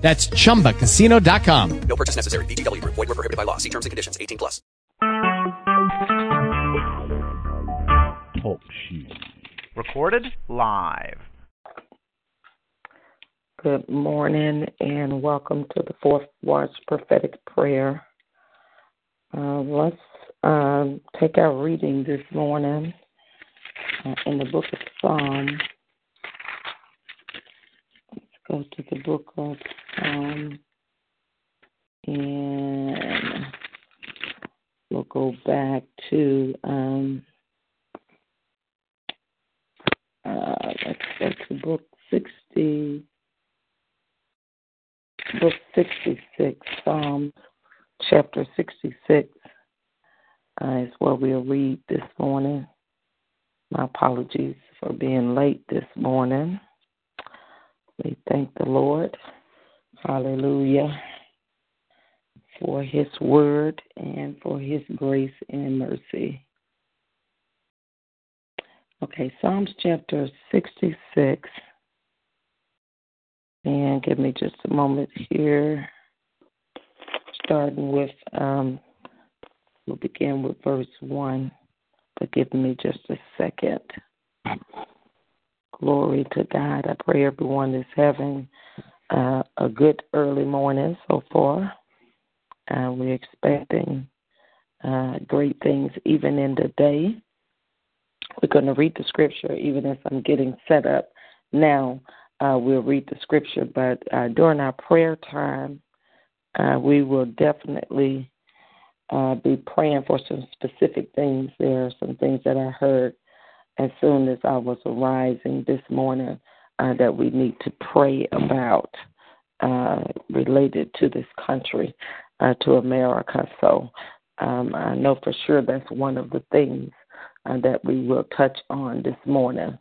That's chumbacasino.com. No purchase necessary. VGW Group. Void were prohibited by law. See terms and conditions. 18 plus. Talk shoes. Recorded live. Good morning and welcome to the Fourth Watch Prophetic Prayer. Uh, let's um, take our reading this morning uh, in the book of Psalms. Go to the book of Psalms and we'll go back to um, uh, let's go to book 60, book 66, Psalm chapter 66 uh, is what we'll read this morning. My apologies for being late this morning. We thank the Lord. Hallelujah. For his word and for his grace and mercy. Okay, Psalms chapter 66. And give me just a moment here. Starting with, um, we'll begin with verse 1, but give me just a second. Glory to God. I pray everyone is having uh, a good early morning so far. Uh, we're expecting uh, great things even in the day. We're going to read the scripture even as I'm getting set up now. Uh, we'll read the scripture, but uh, during our prayer time, uh, we will definitely be praying for some specific things. There are some things that I heard as soon as I was arising this morning uh, that we need to pray about uh, related to this country, uh, to America. So um, I know for sure that's one of the things uh, that we will touch on this morning.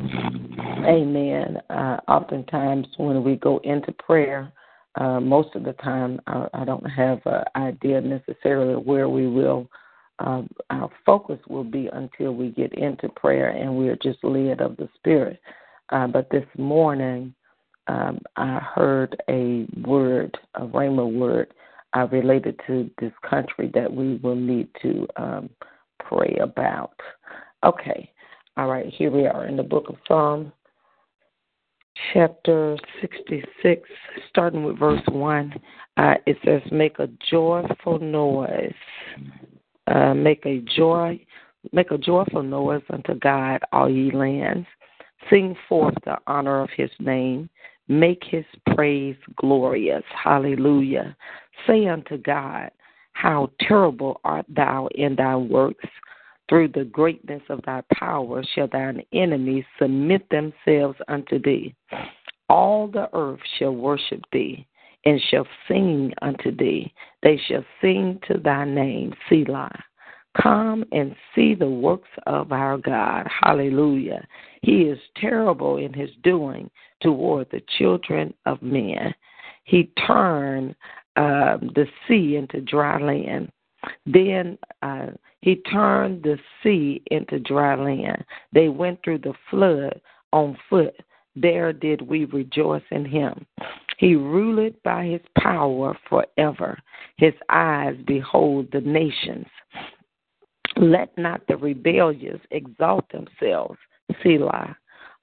Amen. Uh, oftentimes, when we go into prayer, uh, most of the time, I, I don't have an idea necessarily where we will. Uh, our focus will be until we get into prayer and we are just led of the Spirit. Uh, but this morning, um, I heard a word, a rhema word, uh, related to this country that we will need to um, pray about. Okay, all right, here we are in the book of Psalms, chapter 66, starting with verse 1. Uh, it says, Make a joyful noise. Uh, make a joy, make a joyful noise unto God, all ye lands. Sing forth the honor of his name. Make his praise glorious. Hallelujah. Say unto God, How terrible art thou in thy works. Through the greatness of thy power shall thine enemies submit themselves unto thee. All the earth shall worship thee and shall sing unto thee. They shall sing to thy name, Selah. Come and see the works of our God. Hallelujah. He is terrible in his doing toward the children of men. He turned um, the sea into dry land. Then uh, he turned the sea into dry land. They went through the flood on foot. There did we rejoice in him. He ruled by his power forever. His eyes behold the nations. Let not the rebellious exalt themselves. Selah.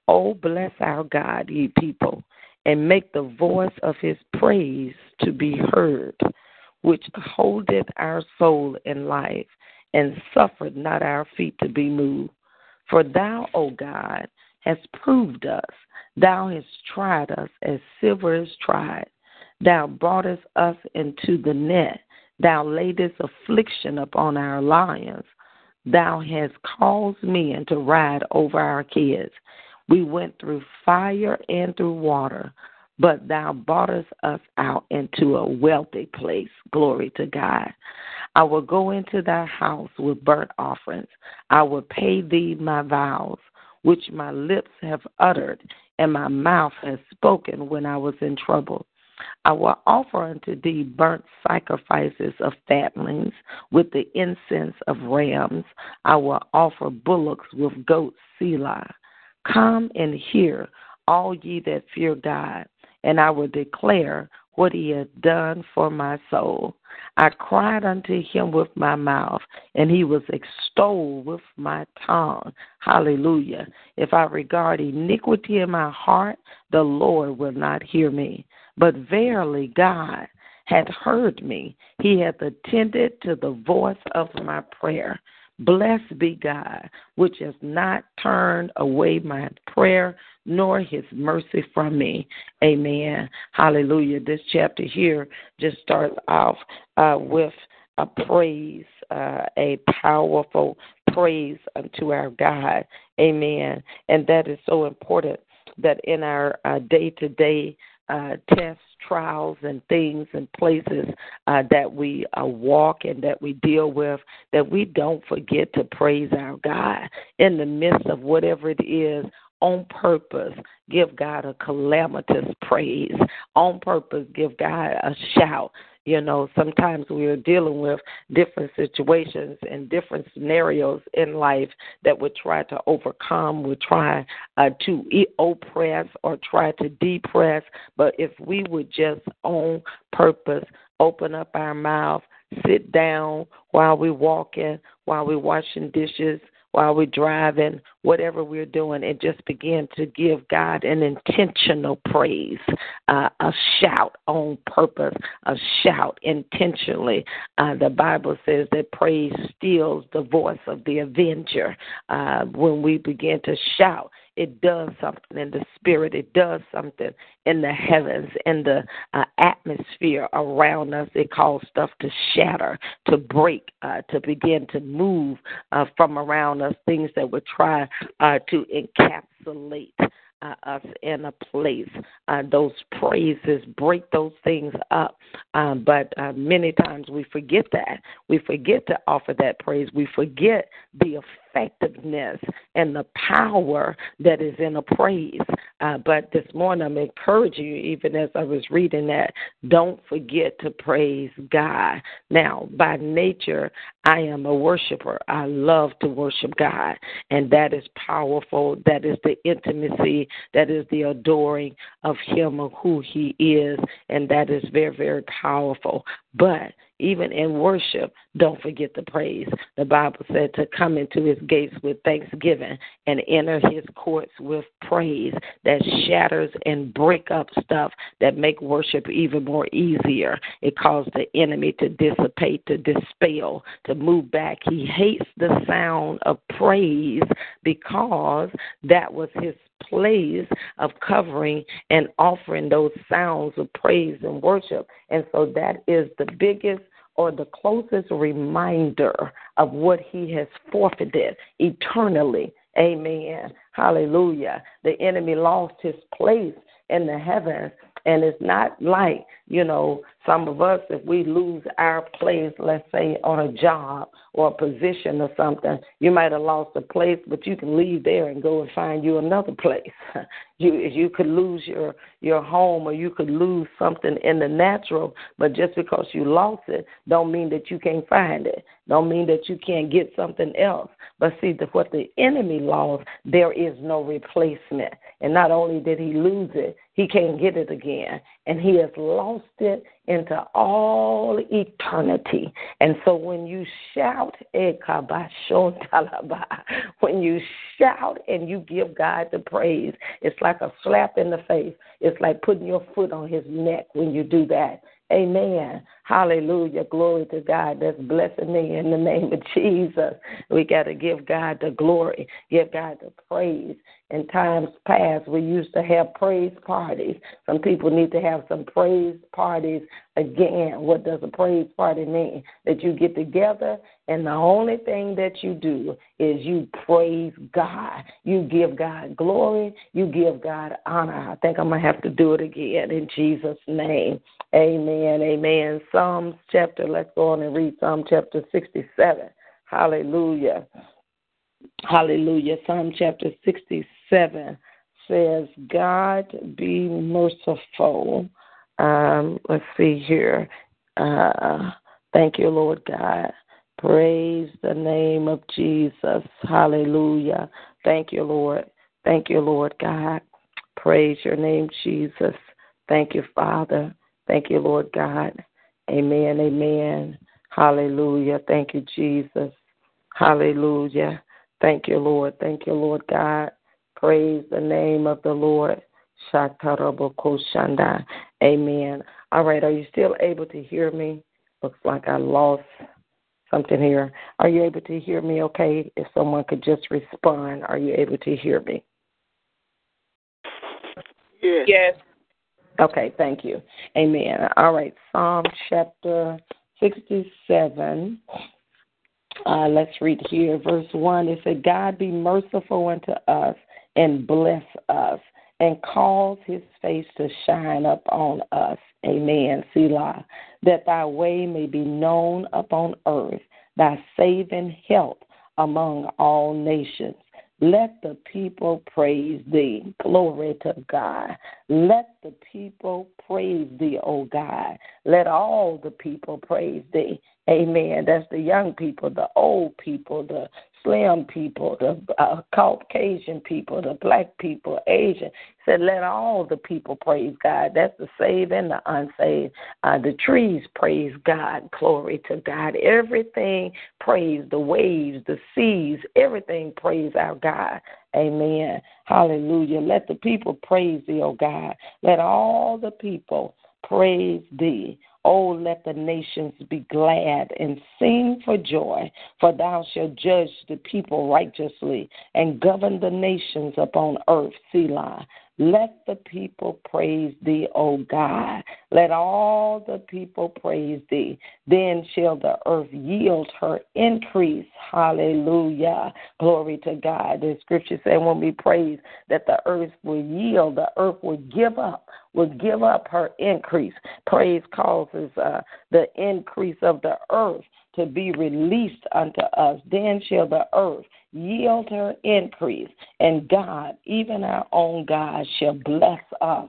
Oh, bless our God, ye people, and make the voice of his praise to be heard, which holdeth our soul in life, and suffered not our feet to be moved. For thou, O God, hast proved us. Thou hast tried us as silver is tried. Thou broughtest us into the net. Thou laidest affliction upon our lions. Thou hast caused men to ride over our kids. We went through fire and through water, but thou broughtest us out into a wealthy place. Glory to God. I will go into thy house with burnt offerings. I will pay thee my vows, which my lips have uttered, and my mouth has spoken when I was in trouble. I will offer unto thee burnt sacrifices of fatlings with the incense of rams. I will offer bullocks with goats, Selah. Come and hear, all ye that fear God, and I will declare what he has done for my soul. I cried unto him with my mouth, and he was extolled with my tongue. Hallelujah. If I regard iniquity in my heart, the Lord will not hear me. But verily, God hath heard me. He hath attended to the voice of my prayer. Blessed be God, which has not turned away my prayer, nor his mercy from me. Amen. Hallelujah. This chapter here just starts off uh, with a praise, uh, a powerful praise unto our God. Amen. And that is so important that in our day to day tests, trials, and things and places uh, that we uh, walk and that we deal with, that we don't forget to praise our God in the midst of whatever it is on purpose give God a calamitous praise. On purpose give God a shout. You know, sometimes we are dealing with different situations and different scenarios in life that we try to overcome, we try uh, to oppress or try to depress. But if we would just on purpose open up our mouth, sit down while we're walking, while we're washing dishes, while we're driving, whatever we're doing, and just begin to give God an intentional praise, uh, a shout on purpose, a shout intentionally. Uh, the Bible says that praise steals the voice of the avenger. Uh, when we begin to shout, it does something in the spirit. It does something in the heavens, in the uh, atmosphere around us. It calls stuff to shatter, to break, uh, to begin to move uh, from around us, things that would try uh, to encapsulate uh, us in a place. Uh, those praises break those things up. Um, but uh, many times we forget that. We forget to offer that praise. We forget the effectiveness and the power that is in a praise. Uh, but this morning, I'm encouraging you, even as I was reading that, don't forget to praise God. Now, by nature, I am a worshiper. I love to worship God, and that is powerful. That is the intimacy, that is the adoring of Him, of who He is, and that is very, very powerful. But even in worship, don't forget the praise. The Bible said to come into his gates with thanksgiving and enter his courts with praise that shatters and break up stuff that make worship even more easier. It causes the enemy to dissipate, to dispel, to move back. He hates the sound of praise because that was his place of covering and offering those sounds of praise and worship. And so that is the biggest or the closest reminder of what he has forfeited eternally. Amen. Hallelujah. The enemy lost his place in the heavens. And it's not like, you know, some of us, if we lose our place, let's say on a job or a position or something, you might have lost a place, but you can leave there and go and find you another place. you you could lose your your home or you could lose something in the natural, but just because you lost it, don't mean that you can't find it. Don't mean that you can't get something else. But see, the, what the enemy lost, there is no replacement. And not only did he lose it, he can't get it again. And he has lost it into all eternity. And so when you shout, eh, when you shout and you give God the praise, it's like a slap in the face. It's like putting your foot on his neck when you do that. Amen. Hallelujah. Glory to God that's blessing me in the name of Jesus. We got to give God the glory, give God the praise. In times past, we used to have praise parties. Some people need to have some praise parties again. What does a praise party mean? That you get together and the only thing that you do is you praise God. You give God glory. You give God honor. I think I'm going to have to do it again in Jesus' name. Amen. Amen. Psalms chapter, let's go on and read Psalm chapter 67. Hallelujah. Hallelujah. Psalm chapter 67 says, God be merciful. Um, let's see here. Uh, thank you, Lord God. Praise the name of Jesus. Hallelujah. Thank you, Lord. Thank you, Lord God. Praise your name, Jesus. Thank you, Father. Thank you, Lord God. Amen. Amen. Hallelujah. Thank you, Jesus. Hallelujah. Thank you, Lord. Thank you, Lord God. Praise the name of the Lord. Amen. All right, are you still able to hear me? Looks like I lost something here. Are you able to hear me okay? If someone could just respond, are you able to hear me? Yes. Yes. Okay, thank you. Amen. All right, Psalm chapter 67. Uh, let's read here, verse 1. It said, God be merciful unto us and bless us and cause his face to shine upon us. Amen. Selah. That thy way may be known upon earth, thy saving help among all nations. Let the people praise thee. Glory to God. Let the people praise thee, O God. Let all the people praise thee. Amen. That's the young people, the old people, the slim people, the uh, Caucasian people, the black people, Asian. Said, let all the people praise God. That's the saved and the unsaved. Uh, the trees praise God. Glory to God. Everything praise the waves, the seas, everything praise our God. Amen. Hallelujah. Let the people praise thee, O God. Let all the people praise thee. Oh, let the nations be glad and sing for joy, for thou shalt judge the people righteously and govern the nations upon earth. Selah. Let the people praise thee, O God. Let all the people praise thee. Then shall the earth yield her increase. Hallelujah. Glory to God. The scripture said when we praise that the earth will yield, the earth will give up, will give up her increase. Praise causes uh, the increase of the earth to be released unto us. Then shall the earth yield her increase, and God, even our own God, shall bless us.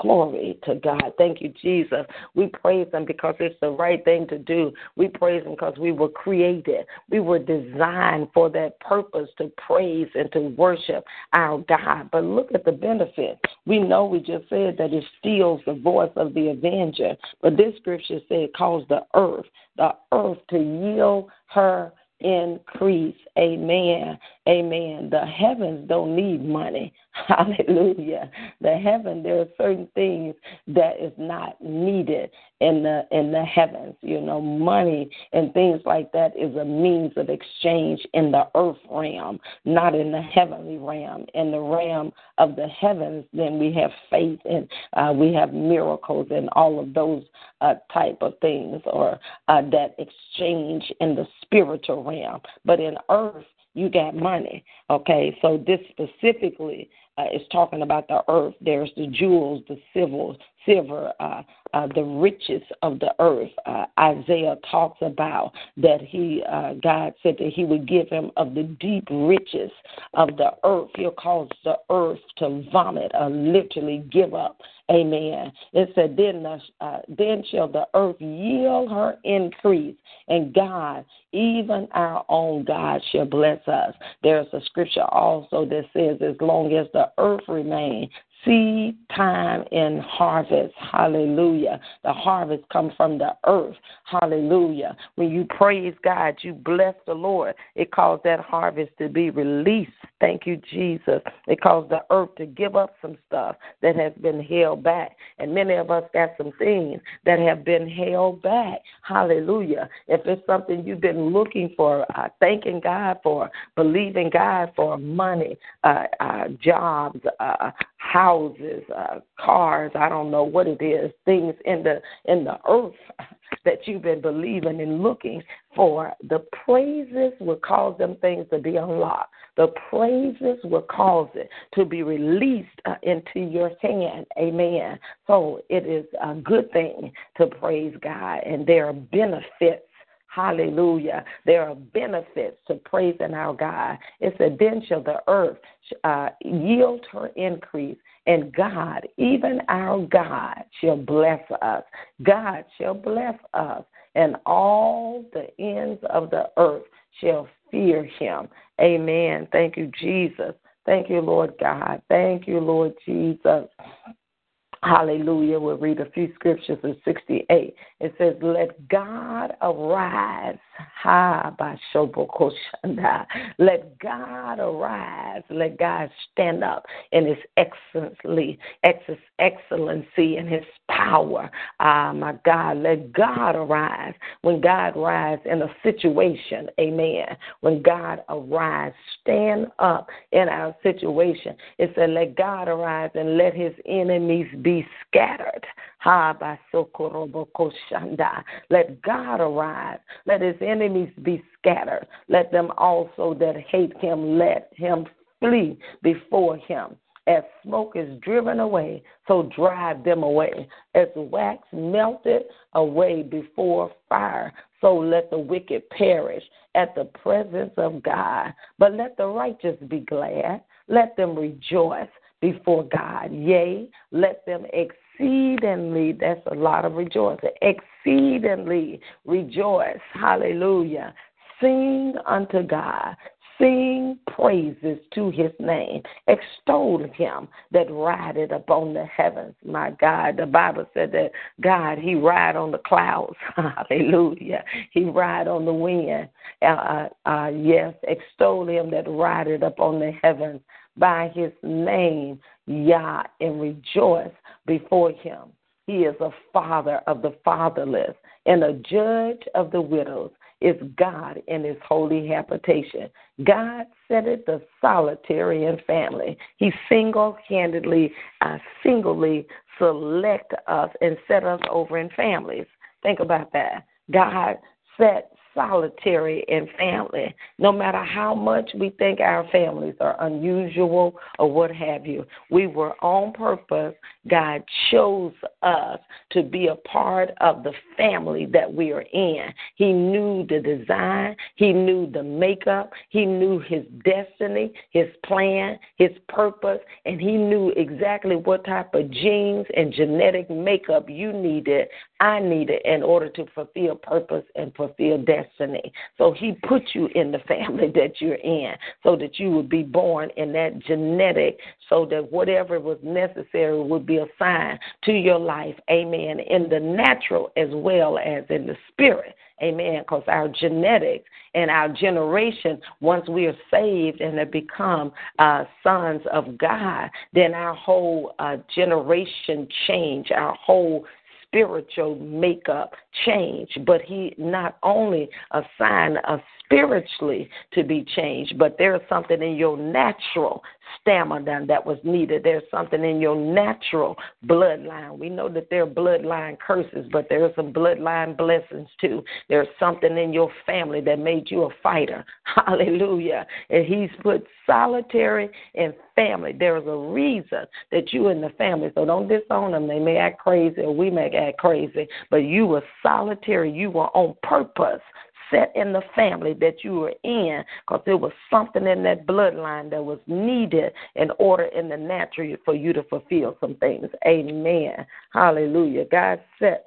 Glory to God. Thank you, Jesus. We praise Him because it's the right thing to do. We praise Him because we were created. We were designed for that purpose to praise and to worship our God. But look at the benefit. We know we just said that it steals the voice of the avenger. But this scripture said, cause the earth, the earth to yield her increase. Amen. Amen. The heavens don't need money. Hallelujah. The heaven, there are certain things that is not needed in the in the heavens. You know, money and things like that is a means of exchange in the earth realm, not in the heavenly realm. In the realm of the heavens, then we have faith and uh, we have miracles and all of those uh, type of things, or uh, that exchange in the spiritual realm. But in earth, you got money. Okay, so this specifically uh, is talking about the earth. There's the jewels, the silver, silver, uh, uh, the riches of the earth. Uh, Isaiah talks about that he, uh, God said that He would give him of the deep riches of the earth. He'll cause the earth to vomit, or literally give up. Amen. It said, then, the, uh, then shall the earth yield her increase, and God, even our own God, shall bless us. There's a scripture also that says, as long as the earth remains, seed time and harvest. Hallelujah. The harvest comes from the earth. Hallelujah. When you praise God, you bless the Lord. It caused that harvest to be released. Thank you, Jesus. It caused the earth to give up some stuff that has been held back. And many of us got some things that have been held back. Hallelujah. If it's something you've been looking for, uh, thanking God for, believing God for money, uh, uh, jobs, uh, houses, uh, cars, I don't know what it is, things in the in the earth that you've been believing and looking for. The praises will cause them things to be unlocked. The praises will cause it to be released uh, into your hand. Amen. So it is a good thing to praise God, and there are benefits Hallelujah. There are benefits to praising our God. It said, Then shall the earth uh, yield her increase, and God, even our God, shall bless us. God shall bless us, and all the ends of the earth shall fear him. Amen. Thank you, Jesus. Thank you, Lord God. Thank you, Lord Jesus. Hallelujah. We'll read a few scriptures in 68. It says, Let God arise. Let God arise. Let God stand up in his excellency, excellency and his power. Ah, my God. Let God arise. When God rise in a situation, amen. When God arise, stand up in our situation. It said, Let God arise and let his enemies be scattered. Let God arise. Let his enemies be scattered. Let them also that hate him, let him flee before him. As smoke is driven away, so drive them away. As wax melted away before fire, so let the wicked perish at the presence of God. But let the righteous be glad. Let them rejoice before God. Yea, let them exceedingly, that's a lot of rejoicing, exceedingly rejoice. Hallelujah. Sing unto God. Sing praises to his name. Extol him that rideth upon the heavens. My God, the Bible said that God, he ride on the clouds. Hallelujah. He ride on the wind. Uh, uh, uh, yes, extol him that rideth upon the heavens by his name, Yah, and rejoice before him. He is a father of the fatherless and a judge of the widows. Is God in his holy habitation. God set it the solitary in family. He single handedly, uh, singly select us and set us over in families. Think about that. God set solitary in family, no matter how much we think our families are unusual or what have you. We were on purpose. God chose us to be a part of the family that we are in. He knew the design, He knew the makeup, He knew His destiny, His plan, His purpose, and He knew exactly what type of genes and genetic makeup you needed, I needed, in order to fulfill purpose and fulfill destiny. So he put you in the family that you're in so that you would be born in that genetic so that whatever was necessary would be assigned to your life. Amen. In the natural as well as in the spirit. Amen. Because our genetics and our generation, once we are saved and have become uh, sons of God, then our whole uh, generation change, our whole spiritual makeup change, but he not only assigned us spiritually to be changed, but there's something in your natural stamina that was needed. There's something in your natural bloodline. We know that there are bloodline curses, but there are some bloodline blessings too. There's something in your family that made you a fighter. Hallelujah. And he's put solitary and family. There is a reason that you in the family. So don't disown them. They may act crazy or we may act crazy, but you were solitary. You were on purpose set in the family that you were in because there was something in that bloodline that was needed in order in the natural for you to fulfill some things. Amen. Hallelujah. God set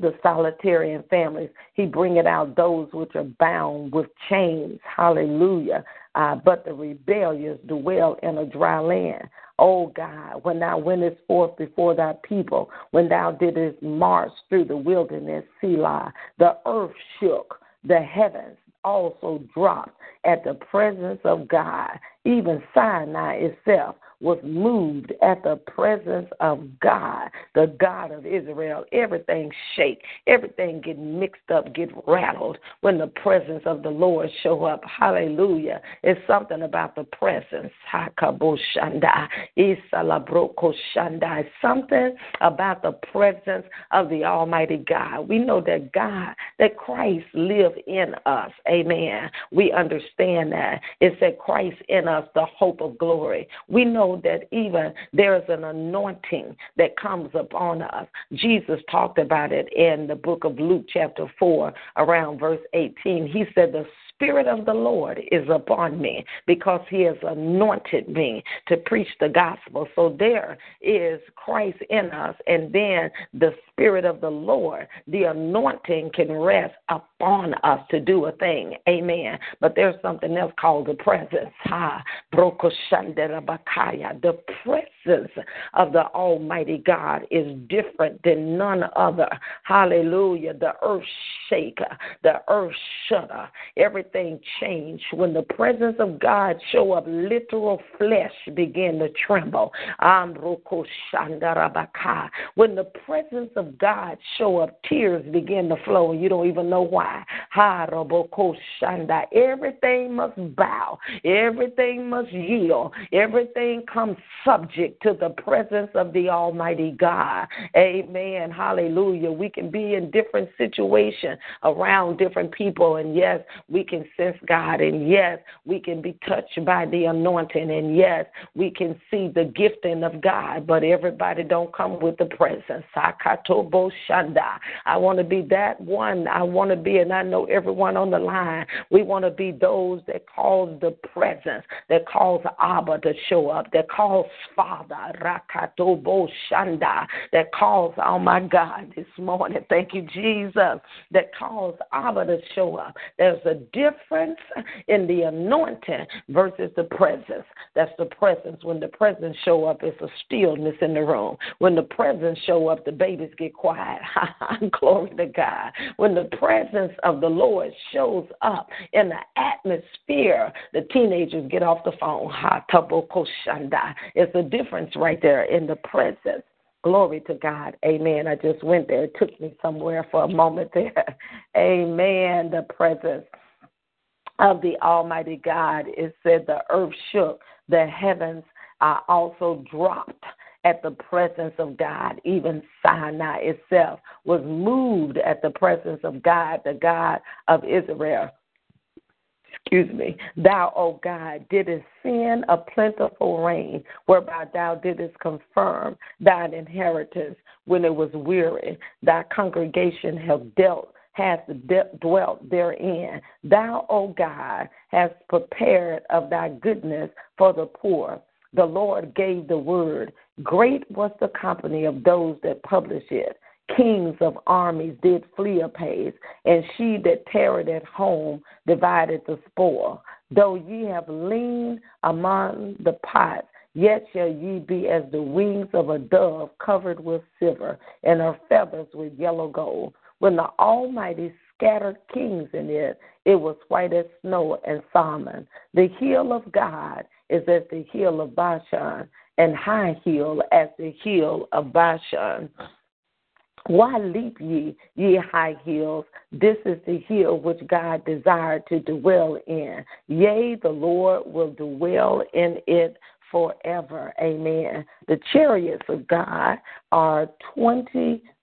the solitary solitarian families. He bringeth out those which are bound with chains. Hallelujah. Uh, but the rebellious dwell in a dry land. O God, when thou wentest forth before thy people, when thou didst march through the wilderness, Selah, the earth shook, the heavens also dropped at the presence of God. Even Sinai itself was moved at the presence of God, the God of Israel. Everything shake, everything get mixed up, get rattled when the presence of the Lord show up. Hallelujah. It's something about the presence. Something about the presence of the Almighty God. We know that God, that Christ live in us. Amen. We understand that. It said Christ in us, the hope of glory. We know that even there is an anointing that comes upon us. Jesus talked about it in the book of Luke, chapter 4, around verse 18. He said, The The spirit of the Lord is upon me because He has anointed me to preach the gospel. So there is Christ in us, and then the Spirit of the Lord, the anointing can rest upon us to do a thing. Amen. But there's something else called the presence. Ha, the presence of the Almighty God is different than none other. Hallelujah. The earth shaker, the earth shudder, everything change. When the presence of God show up, literal flesh begin to tremble. When the presence of God show up, tears begin to flow, and you don't even know why. Everything must bow, everything must yield, everything comes subject to the presence of the Almighty God. Amen. Hallelujah. We can be in different situations around different people, and yes, we can sense God, and yes, we can be touched by the anointing, and yes, we can see the gifting of God, but everybody don't come with the presence. I want to be that one. I want to be, and I know everyone on the line, we want to be those that cause the presence, that cause Abba to show up, that calls Father, Rakatobo Shanda, that calls, oh my God, this morning, thank you, Jesus, that calls Abba to show up. There's a difference in the anointing versus the presence. That's the presence. When the presence show up, it's a stillness in the room. When the presence show up, the babies get quiet. Glory to God. When the presence of the Lord shows up in the atmosphere, the teenagers get off the phone. It's a difference right there in the presence. Glory to God. Amen. I just went there. It took me somewhere for a moment there. Amen. The presence of the Almighty God. It said the earth shook, the heavens uh, also dropped at the presence of God. Even Sinai itself was moved at the presence of God, the God of Israel. Excuse me. Thou, O God, didst send a plentiful rain, whereby thou didst confirm thine inheritance when it was weary. Thy congregation have dealt hath dwelt therein. Thou, O God, hast prepared of thy goodness for the poor. The Lord gave the word. Great was the company of those that published it. Kings of armies did flee apace, and she that tarried at home divided the spoil. Though ye have leaned among the pots, yet shall ye be as the wings of a dove covered with silver, and her feathers with yellow gold. When the Almighty scattered kings in it, it was white as snow and salmon. The hill of God is as the hill of Bashan, and high hill as the hill of Bashan. Why leap ye, ye high hills? This is the hill which God desired to dwell in. Yea, the Lord will dwell in it forever. Amen. The chariots of God are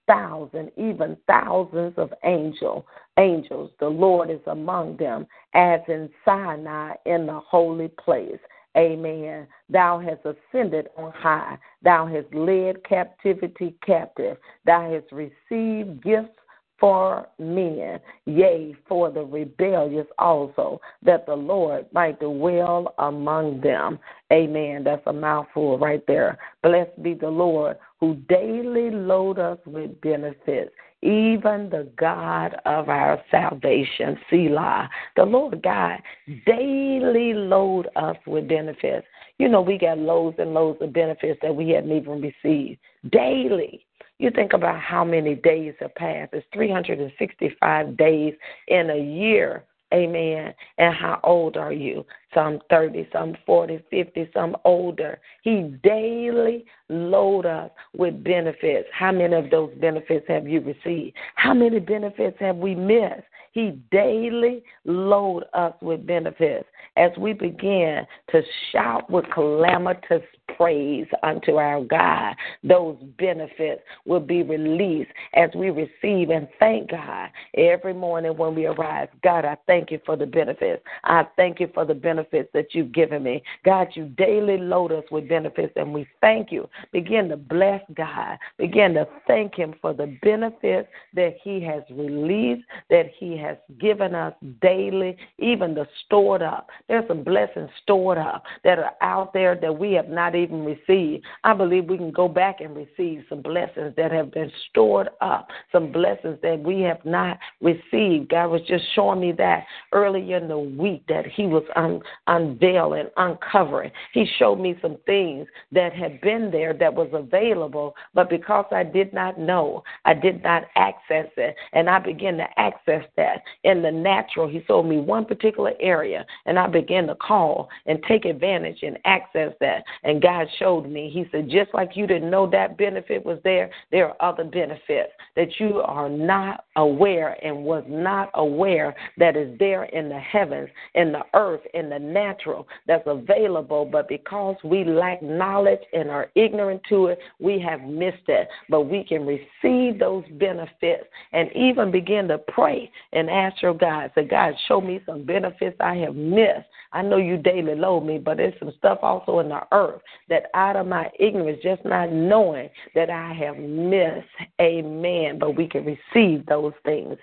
20,000, even thousands of angel, angels. The Lord is among them, as in Sinai in the holy place. Amen. Thou hast ascended on high. Thou hast led captivity captive. Thou hast received gifts for men, yea, for the rebellious also, that the Lord might dwell among them. Amen. That's a mouthful right there. Blessed be the Lord who daily load us with benefits even the God of our salvation, Selah. The Lord God daily load us with benefits. You know, we got loads and loads of benefits that we hadn't even received daily. You think about how many days have passed. It's 365 days in a year. Amen. And how old are you? Some 30, some 40, 50, some older. He daily load us with benefits. How many of those benefits have you received? How many benefits have we missed? He daily load us with benefits as we begin to shout with calamitous praise unto our God. Those benefits will be released as we receive and thank God every morning when we arise. God, I thank you for the benefits. I thank you for the benefits that you've given me. God, you daily load us with benefits, and we thank you. Begin to bless God. Begin to thank Him for the benefits that He has released, that He has given us daily, even the stored up. There's some blessings stored up that are out there that we have not even received. I believe we can go back and receive some blessings that have been stored up, some blessings that we have not received. God was just showing me that earlier in the week that He was un- unveiling, uncovering. He showed me some things that had been there that was available, but because I did not know, I did not access it, and I began to access that in the natural. He showed me one particular area, and I began to call and take advantage and access that. And God showed me, He said, just like you didn't know that benefit was there, there are other benefits that you are not aware and was not aware that is there in the heavens, in the earth, in the natural that's available. But because we lack knowledge and are ignorant to it, we have missed it. But we can receive those benefits and even begin to pray and ask your God, say, God, show me some benefits I have missed. I know you daily load me, but there's some stuff also in the earth that out of my ignorance, just not knowing that I have missed. Amen. But we can receive those things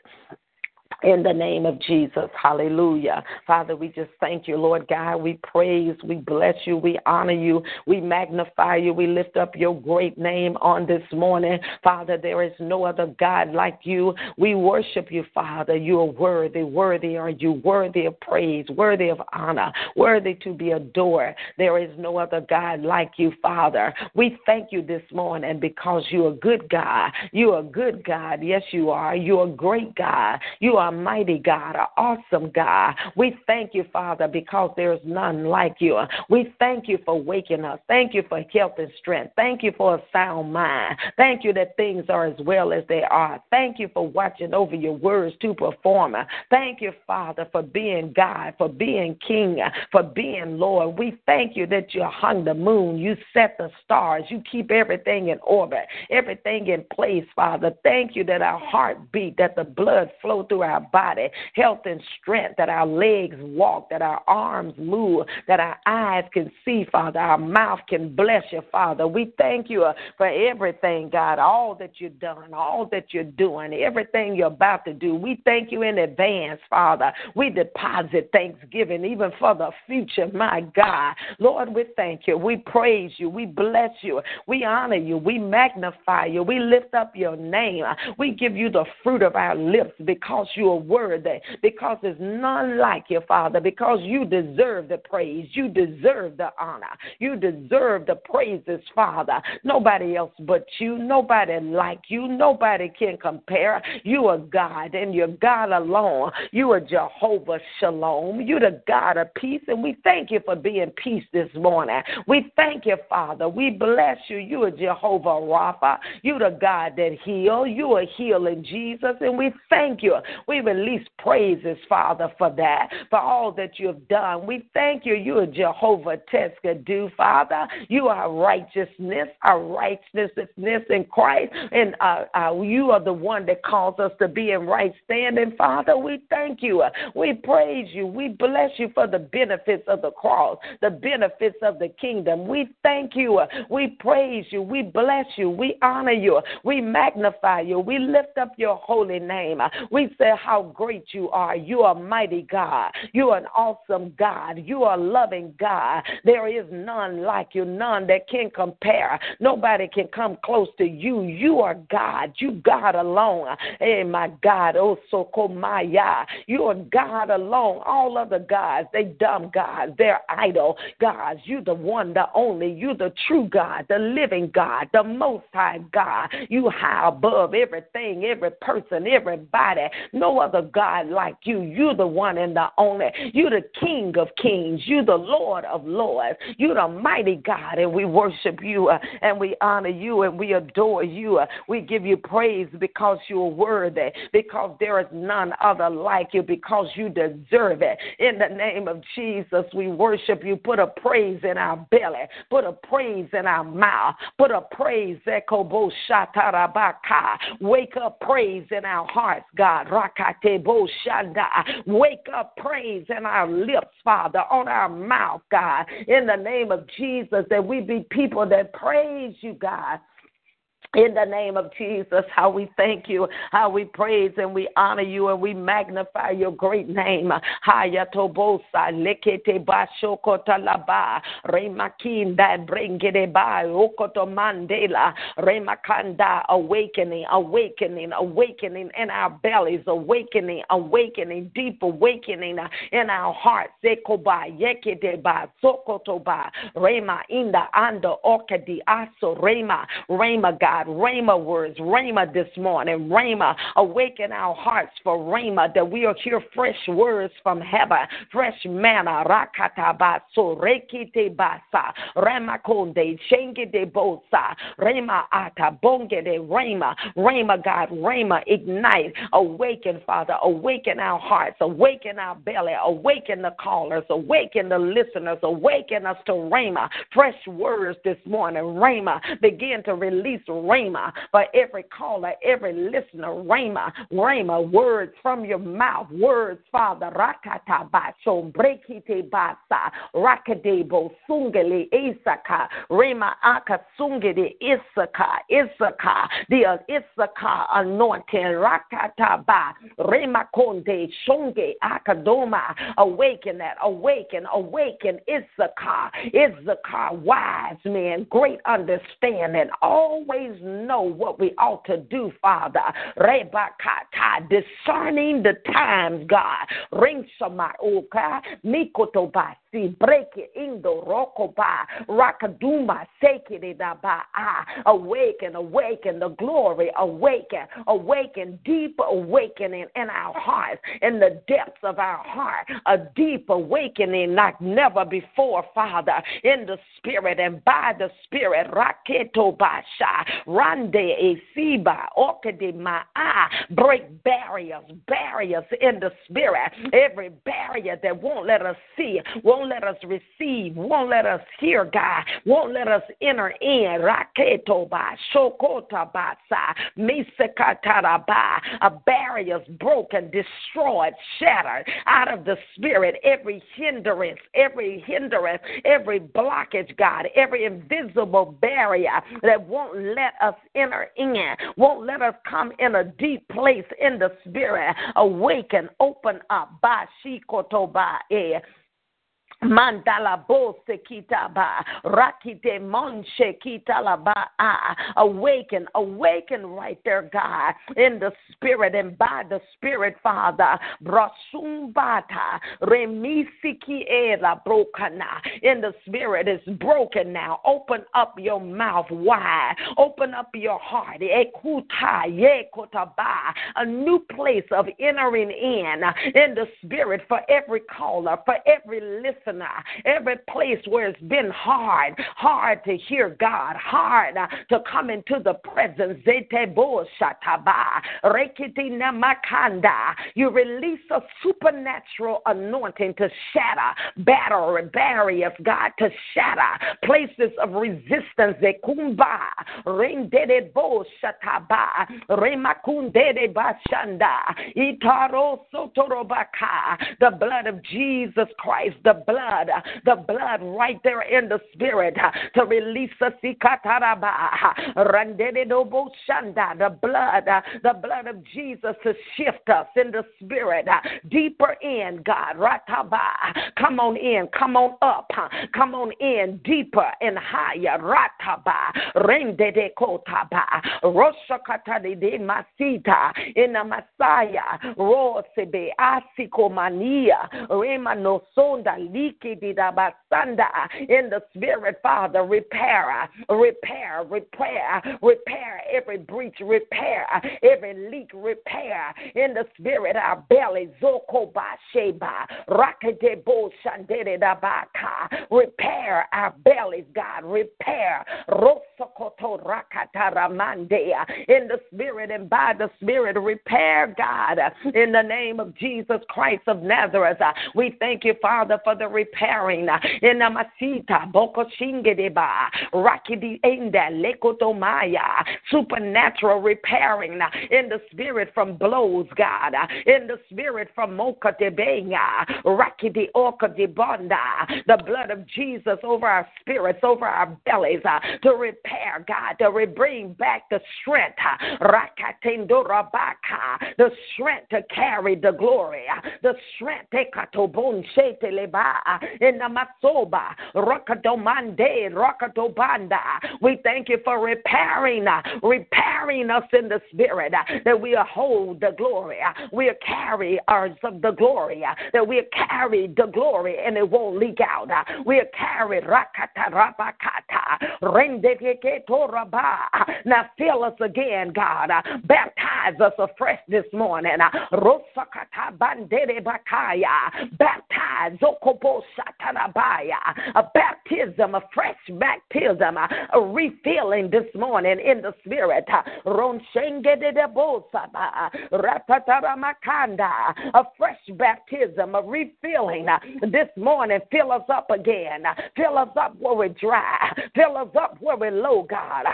in the name of Jesus. Hallelujah. Father, we just thank you, Lord God. We praise, we bless you, we honor you, we magnify you, we lift up your great name on this morning. Father, there is no other God like you. We worship you, Father. You are worthy. Worthy are you, worthy of praise, worthy of honor, worthy to be adored. There is no other God like you, Father. We thank you this morning because you're a good God. You're a good God. Yes, you are. You're a great God. You are mighty God, an awesome God. We thank you, Father, because there's none like you. We thank you for waking us. Thank you for health and strength. Thank you for a sound mind. Thank you that things are as well as they are. Thank you for watching over your words to perform. Thank you, Father, for being God, for being King, for being Lord. We thank you that you hung the moon, you set the stars, you keep everything in orbit, everything in place, Father. Thank you that our heart beat, that the blood flow through our body, health and strength, that our legs walk, that our arms move, that our eyes can see, Father, our mouth can bless you, Father. We thank you uh, for everything, God, all that you've done, all that you're doing, everything you're about to do. We thank you in advance, Father. We deposit thanksgiving even for the future, my God. Lord, we thank you. We praise you. We bless you. We honor you. We magnify you. We lift up your name. We give you the fruit of our lips because you are worthy, because there's none like you, Father, because you deserve the praise. You deserve the honor. You deserve the praises, Father. Nobody else but you. Nobody like you. Nobody can compare. You are God, and you're God alone. You are Jehovah Shalom. You're the God of peace, and we thank you for being peace this morning. We thank you, Father. We bless you. You are Jehovah Rapha. You're the God that heals. You are healing Jesus, and we thank you. We release praises, Father, for that, for all that you have done. We thank you. You are Jehovah Tsidkenu, Father. You are righteousness, our righteousness in Christ, and uh, uh, you are the one that calls us to be in right standing, Father. We thank you. We praise you. We bless you for the benefits of the cross, the benefits of the kingdom. We thank you. We praise you. We bless you. We honor you. We magnify you. We lift up your holy name. We say, how great you are. You are mighty God. You are an awesome God. You are a loving God. There is none like you, none that can compare. Nobody can come close to you. You are God. You God alone. Hey, my God. Oh, so Maya. You are God alone. All other gods, they dumb gods. They're idol gods. You the one, the only. You the true God, the living God, the most high God. You high above everything, every person, everybody. No no other God like you. You're the one and the only. You're the King of kings. You're the Lord of lords. You're the mighty God, and we worship you uh, and we honor you and we adore you. Uh, we give you praise because you're worthy, because there is none other like you, because you deserve it. In the name of Jesus, we worship you. Put a praise in our belly, put a praise in our mouth, put a praise. Wake up praise in our hearts, God. Wake up praise in our lips, Father, on our mouth, God. In the name of Jesus, that we be people that praise you, God in the name of Jesus, how we thank you, how we praise and we honor you and we magnify your great name. Hayatobosa lekete bashokota laba remakinda brengede ba okoto mandela remakanda awakening, awakening, awakening in our bellies, awakening, awakening, deep awakening in our hearts. Sekoba yekede ba sokoto ba rema inda anda okadi aso rema rema God. God. Rhema words, Rhema this morning. Rhema, awaken our hearts for Rhema that we'll hear fresh words from heaven, fresh manna. Rakata baso, rekite basa, ramakonde, shenge de bosa, Rhema ata, bonge de Rhema, Rhema God, Rhema ignite, awaken, Father, awaken our hearts, awaken our belly, awaken the callers, awaken the listeners, awaken us to Rhema, fresh words this morning. Rhema, begin to release Rhema, for every caller, every listener, Rhema, Rhema, words from your mouth, words, Father, Rakata Baso, Brekite Basa, Rakadebo, Sungele, Isaka, Rhema Aka Sungede, Isaka, Isaka, the Isaka anointing, Rakata Ba, Rhema Konde, Shunge, Akadoma, awaken that, awaken, awaken, Issachar, Issachar, wise men, great understanding, always know what we ought to do, Father. Rebakata, discerning the times, God. Ring Samaoka, Mikotoba, si breke indo rokoba rakaduma sekiridaba ah. awaken awaken the glory awaken awaken deep awakening in our hearts in the depths of our heart a deep awakening like never before father in the spirit and by the spirit raketo basha rande esiba okede ma ah, break barriers barriers in the spirit every barrier that won't let us see won't let us receive, won't let us hear, God, won't let us enter in. Raketo ba, shokota ba sa, misekatara ba, a barriers broken, destroyed, shattered out of the spirit. Every hindrance, every hindrance, every blockage, God, every invisible barrier that won't let us enter in, won't let us come in a deep place in the spirit. Awaken, open up. Ba shikoto ba e. Mandala bose kitaba rakite monshe kitalaba ah, awaken awaken right there God in the spirit and by the spirit Father. Brasumbata remisiki era brokana. In the spirit is broken now. Open up your mouth wide. Open up your heart. Ekuta yekotaba a new place of entering in. In the spirit for every caller for every listener every place where it's been hard, hard to hear God, hard uh, to come into the presence. You release a supernatural anointing to shatter battle barriers, God, to shatter places of resistance. The blood of Jesus Christ, the blood blood, the blood right there in the spirit uh, to release us. Uh, Rende boschanda. The blood, uh, the blood of Jesus to shift us in the spirit deeper in, God. Come on in, come on up, come on in deeper and higher. Rataba. Rendede kotaba. Roshakatade de masita in the Messiah. Rosebe no sonda li in the spirit, Father, repair, repair, repair, repair every breach, repair every leak, repair. In the spirit, our belly, Zoko Basheba, Rakadebo Shandere Dabaka, repair our bellies, God, repair. Rosokoto Rakataramandea in the spirit and by the spirit, repair, God, in the name of Jesus Christ of Nazareth. We thank you, Father, for the repairing in the Masita, Boko Shingedeba, Rakidi Enda, Lekotomaya, supernatural repairing in the spirit from blows, God, in the spirit from Moka Debenya, Rakidi Orka Debonda, the blood of Jesus over our spirits, over our bellies, uh, to repair, God, to bring back the strength, uh, Rakatendorabaka, the strength to carry the glory, uh, the strength, Tekatobon Sheteleba, in the Masoba, Rakadomande, Rakatobanda. We thank you for repairing, uh, repairing us in the spirit, uh, that we hold the glory, uh, we carry ours of the glory, that we carry the glory and it won't leak out. We carry Rakata Rabakata, Now fill us again, God. Baptize us afresh this morning. Rosakata Bandere Bakaya. Baptize Okobo. A baptism, a fresh baptism, a refilling this morning in the spirit. A fresh baptism, a refilling this morning. Fill us up again. Fill us up where we're dry. Fill us up where we're low, God.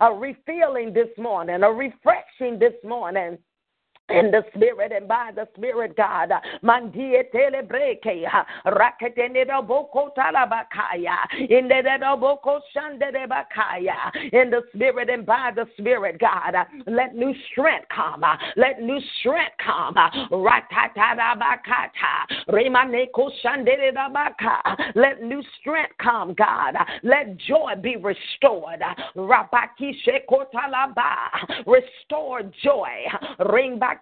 A refilling this morning, a refreshing this morning in the spirit and by the spirit, God. Mandie telebreke, rakatenida boko talabakaya, in the boko bakaya, in the spirit and by the spirit, God. Let new strength come, let new strength come, ratatarabakata, remaneko baka. Let new strength come, God. Let joy be restored. Rabaki shekotalaba, restore joy. Ring back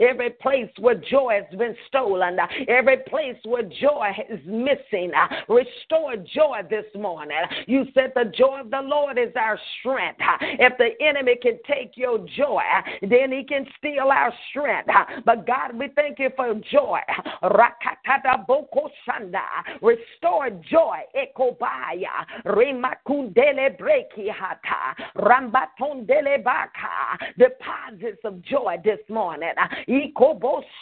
Every place where joy has been stolen, every place where joy is missing, uh, restore joy this morning. You said the joy of the Lord is our strength. If the enemy can take your joy, then he can steal our strength. But God, we thank you for joy. Restore joy. Ekobaya. Rimakundele breki hata. Rambatondele baka. Deposit deposits of joy this morning. Ah,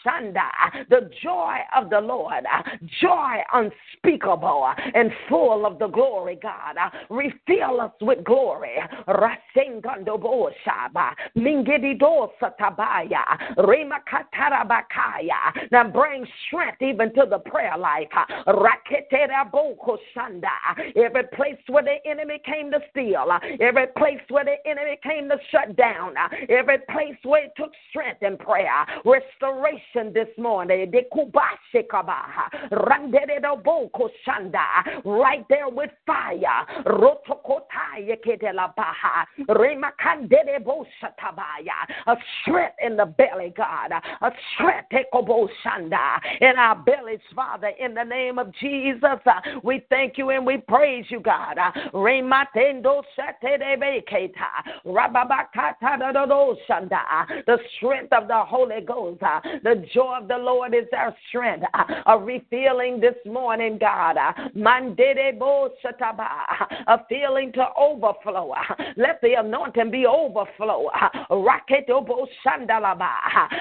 ah, the joy of the Lord, ah, joy unspeakable and full of the glory, God. Refill us with glory. Now bring strength even to the prayer life. Every place where the enemy came to steal, every place where the enemy came to shut down, every place place where it took strength and prayer, restoration this morning. Right there with fire. A strength in the belly, God. A strength in our bellies, Father, in the name of Jesus. Uh, we thank you and we praise you, God. Uh, Rematendo Uh, the strength of the Holy Ghost. Uh, the joy of the Lord is our strength. Uh, a refilling this morning, God. Uh, uh a feeling to overflow. Uh, let the anointing be overflow.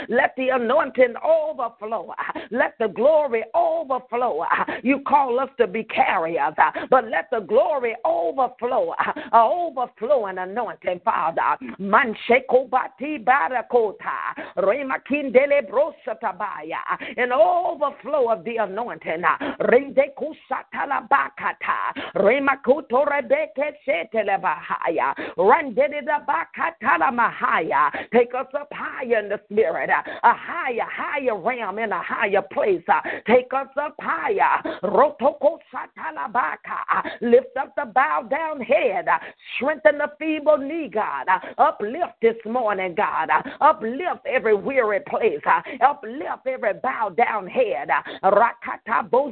Let the anointing overflow. Let the glory overflow. You call us to be carriers, but let the glory overflow. Overflowing anointing, Father. Manshekobati barakota, remakindele brosatabaya, an overflow of the anointing. Rendekushatalabakata, remakuto rebeke shetelebahaya, mahaya. Take us up higher in the spirit, a higher, higher realm in a higher place. Take us up higher. Rotoko satalabaka. Lift up the bowed down head. Strengthen the feeble knee, God. Uplift this morning, God. God. Uh, uplift every weary place. Uh, uplift every bowed down head. Uh, Rakata bo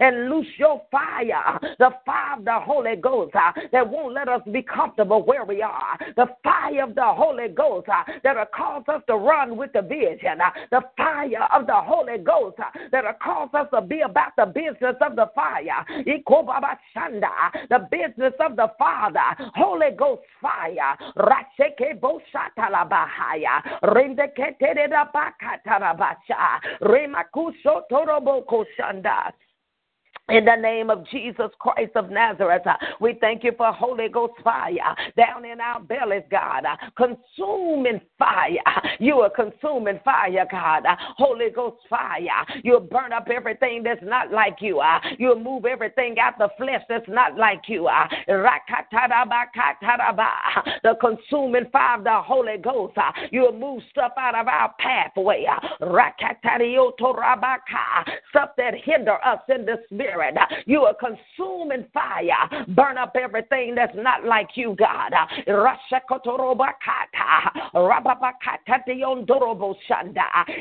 and loose your fire, the fire of the Holy Ghost that won't let us be comfortable where we are. The fire of the Holy Ghost that will cause us to run with the vision. The fire of the Holy Ghost that will cause us to be about the business of the fire. The business of the Father. Holy Ghost fire. Rasheke boshatalabahaya. Rendeketerebakatarabasha. Remakusho toroboko shanda. In the name of Jesus Christ of Nazareth, uh, we thank you for Holy Ghost fire down in our bellies, God. Uh, consuming fire. You are consuming fire, God. Uh, Holy Ghost fire. You'll burn up everything that's not like you. You'll move everything out the flesh that's not like you. The consuming fire of the Holy Ghost. You'll move stuff out of our pathway. Stuff that hinder us in the spirit. Spirit. You are consuming fire. Burn up everything that's not like you, God.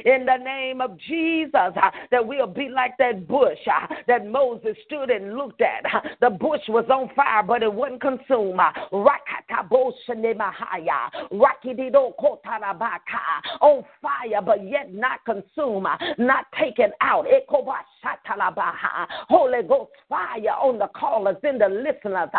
In the name of Jesus, that we'll be like that bush that Moses stood and looked at. The bush was on fire, but it wouldn't consume. On fire, but yet not consume, not taken out. Holy Ghost fire on the callers and the listeners.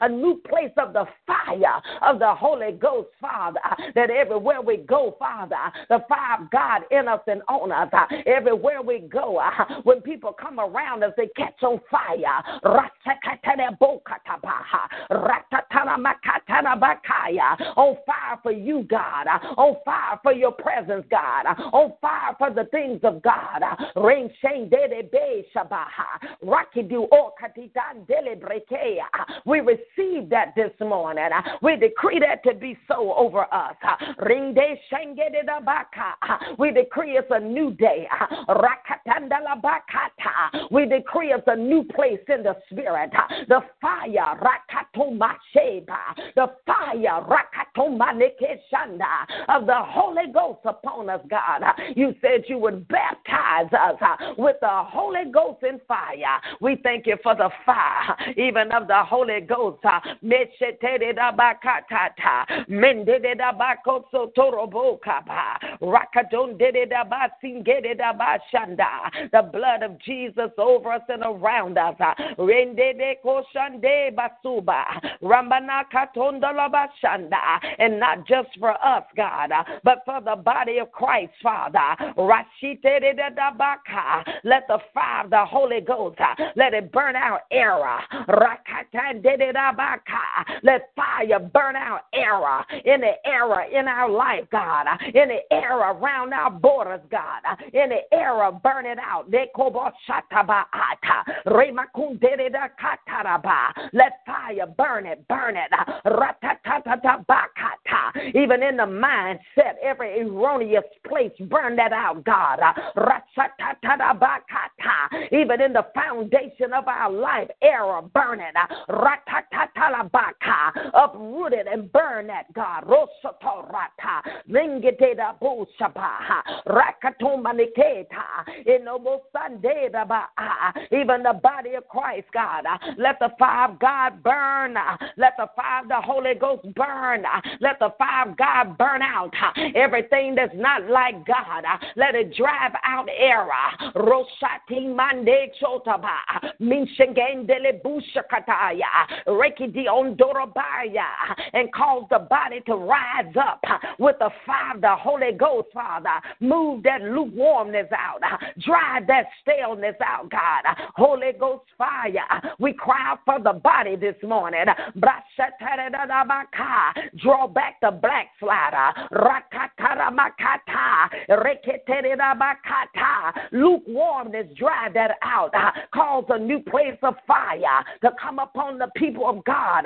A new place of the fire of the Holy Ghost, Father, that everywhere we go, Father, the fire God in us and on us. Everywhere we go, uh, when people come around us, they catch on fire. On fire for you, God. On fire for your presence, God. On fire for the things of God. We receive that this morning. We decree that to be so over us. We decree it's a new day. We decree it's a new place in the spirit. The fire. The fire of the Holy Ghost upon us, God. You said you would baptize us with the Holy Ghost in fire. We thank you for the fire, even of the Holy Ghost. Ah, The blood of Jesus over us and around us. And not just for us, God, but for the body of Christ, Father. Let the fire of the Holy Ghost, let it burn out error. Let fire burn out error in the error in our life, God. In the error around our borders, God. In the error, burn it out. Let fire burn it, burn it. Even in the mindset, every erroneous place, burn that out, God. Even in the foundation of our life, error burning. Uprooted and burn that, God. Rosotorata. Lingiteda bushabaha. Rakatomaniketa. Even the body of Christ, God. Let the fire God burn. Let the fire of the Holy Ghost burn. Let the fire God burn out everything that's not like God. Let it drive out error. Rosati mande chotaba. Minshengendele bushakataya. Rekidi ondorabaya. And cause the body to rise up with the fire of the Holy Ghost, Father. Move that lukewarmness out. Uh, drive that staleness out, God. Uh, Holy Ghost fire. Uh, we cry for the body this morning. Draw back the black slider. Lukewarmness, drive that out. Uh, cause a new place of fire to come upon the people of God.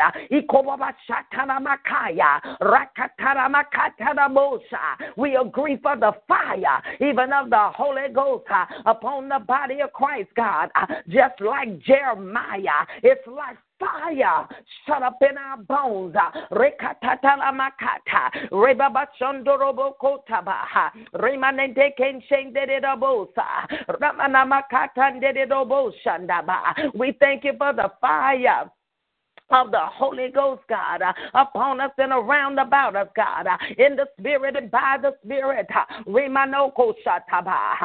We agree of the fire, even of the Holy Ghost, uh, upon the body of Christ, God. Uh, just like Jeremiah, it's like fire shut up in our bones. Rekatatamakata. Rebabashondorobokotabaha. Remanente kenshendedebosa. Ramanamakatandedeboshandaba. We thank you for the fire of the Holy Ghost, God, uh, upon us and around about us, God, uh, in the Spirit and by the Spirit. Rimanoko Shataba,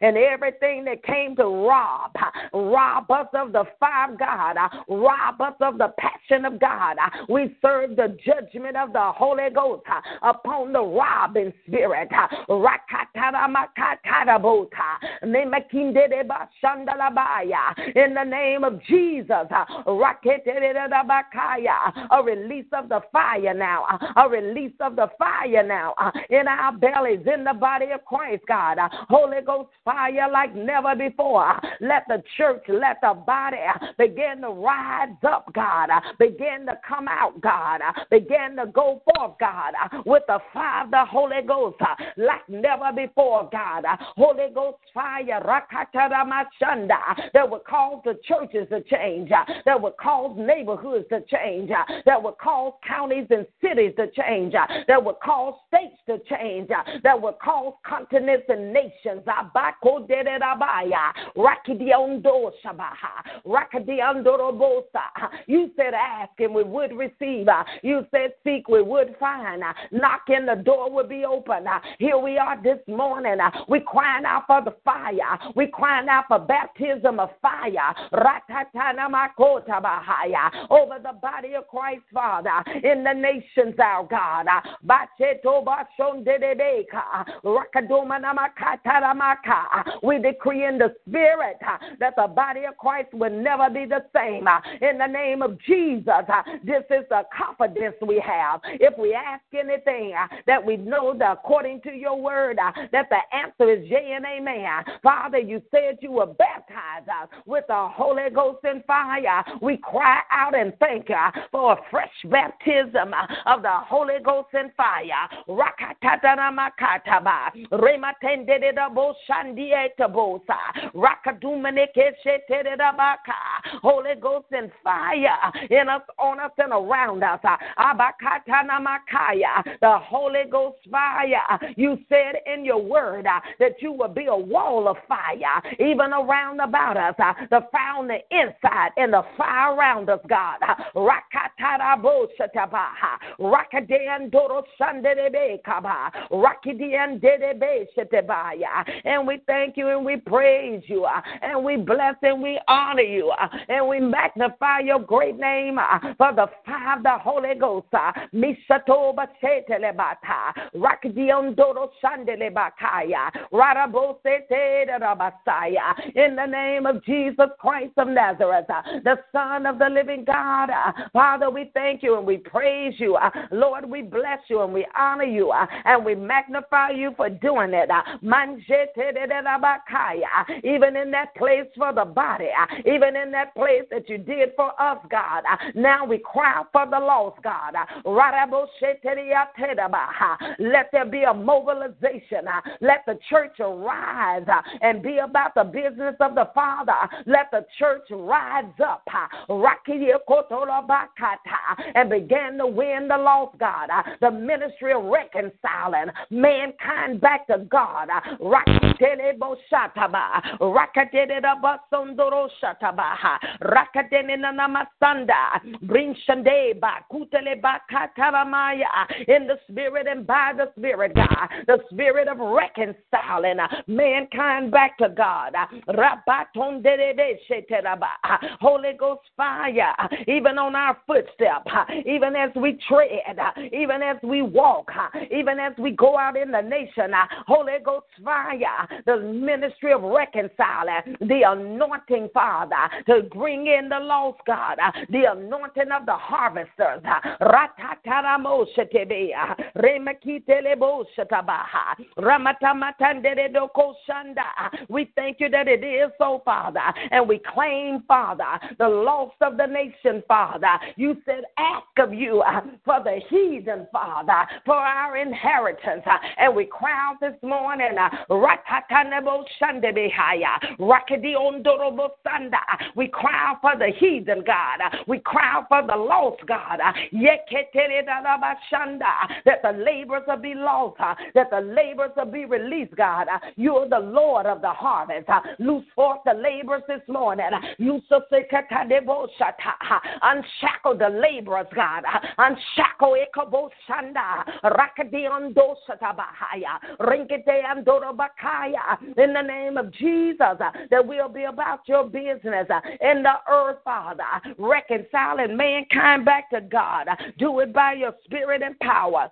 and everything that came to rob, rob us of the fire God, uh, rob us of the passion of God. We serve the judgment of the Holy Ghost upon the robbing spirit. In the name of Jesus. Uh, a release of the fire now. Uh, a release of the fire now uh, in our bellies, in the body of Christ, God. Holy Ghost fire like never before. Let the church, let the body begin to rise up, God. Begin to come out, God. Begin to go forth, God, with the fire of the Holy Ghost like never before, God. Holy Ghost fire, that will cause the churches to change, uh, that would cause neighborhoods to change, uh, that would cause counties and cities to change, uh, that would cause states to change, that would cause continents and nations. You said ask and we would receive. You said seek we would find. Knock and the door would be open. Here we are this morning. We crying out for the fire. We crying out for baptism of fire over the body of Christ, Father, in the nations, our God. We decree in the spirit uh, that the body of Christ will never be the same. Uh, in the name of Jesus, uh, this is the confidence we have. If we ask anything, that we know that according to your word, that the answer is yea and amen. Father, you said you will baptize us with the Holy Ghost and fire. We cry out and thank you for a fresh baptism of the Holy Ghost and fire. Rakatanamakataba. Rematendedabo shandietabosa. Rakadumanekeshetedabaka. Holy Ghost and fire in us, on us, and around us. Abakatanamakaya. The Holy Ghost fire. You said in your word that you will be a wall of fire even around about us. The fire on the inside and the fire around us, God. Rakatarabo shatabaha. Rakadeandoro sandebe kaba. Rakidiandebe shatebaya. And we thank you and we praise you uh, and we bless and we honor you uh, and we magnify your great name uh, for the fire of the Holy Ghost. Mishatoba shetelebata. Rakidiandoro sandelebakaya. Radabo sete In the name of Jesus Christ of Nazareth, uh, the Son of the living God. Uh, Father, we thank you and we praise you. Uh, Lord, we bless you and we honor you uh, and we magnify you for doing it. Uh, uh, even in that place for the body, even in that place that you did for us, God. Now we cry for the lost, God. Let there be a mobilization. Let the church arise and be about the business of the Father. Let the church rise up and began to win the lost, God. The ministry of reconciling mankind back to God. Bring In the spirit and by the spirit, God. The spirit of reconciling mankind back to God. Holy Ghost fire, even on our footstep, even as we tread, even as we walk, even as we go out in the nation. Holy Ghost fire, the ministry of reconciling, the anointing, Father, to bring in the lost, God, the anointing of the harvesters. We thank you that it is so, Father, and we claim, Father, the loss of the nation, Father. You said, ask of you uh, for the heathen, Father, for our inheritance. Uh, and we cry out this morning, uh, uh we cry out for the heathen, God. Uh, we cry out for the lost, God. Uh, that the laborers will be lost, that the laborers will be released, God. You're the Lord of the harvest. Loose forth the laborers this morning. Unshackle the laborers, God. Unshackle Ekobosanda. Rakadiondo Satabahaya. Rinkete Andorabakaya. In the name of Jesus, uh, that we'll be about your business uh, in the earth, Father. Reconciling mankind back to God. Do it by your spirit and power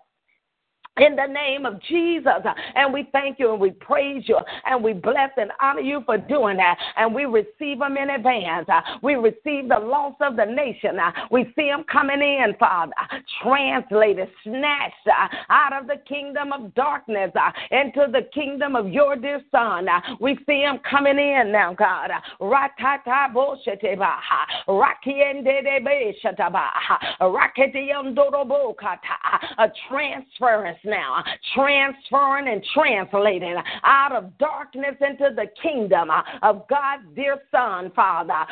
in the name of Jesus. And we thank you and we praise you and we bless and honor you for doing that. And we receive them in advance. We receive the loss of the nation. We see them coming in, Father, translated, snatched out of the kingdom of darkness into the kingdom of your dear Son. We see them coming in now, God. A transference now, transferring and translating out of darkness into the kingdom uh, of God's dear Son, Father.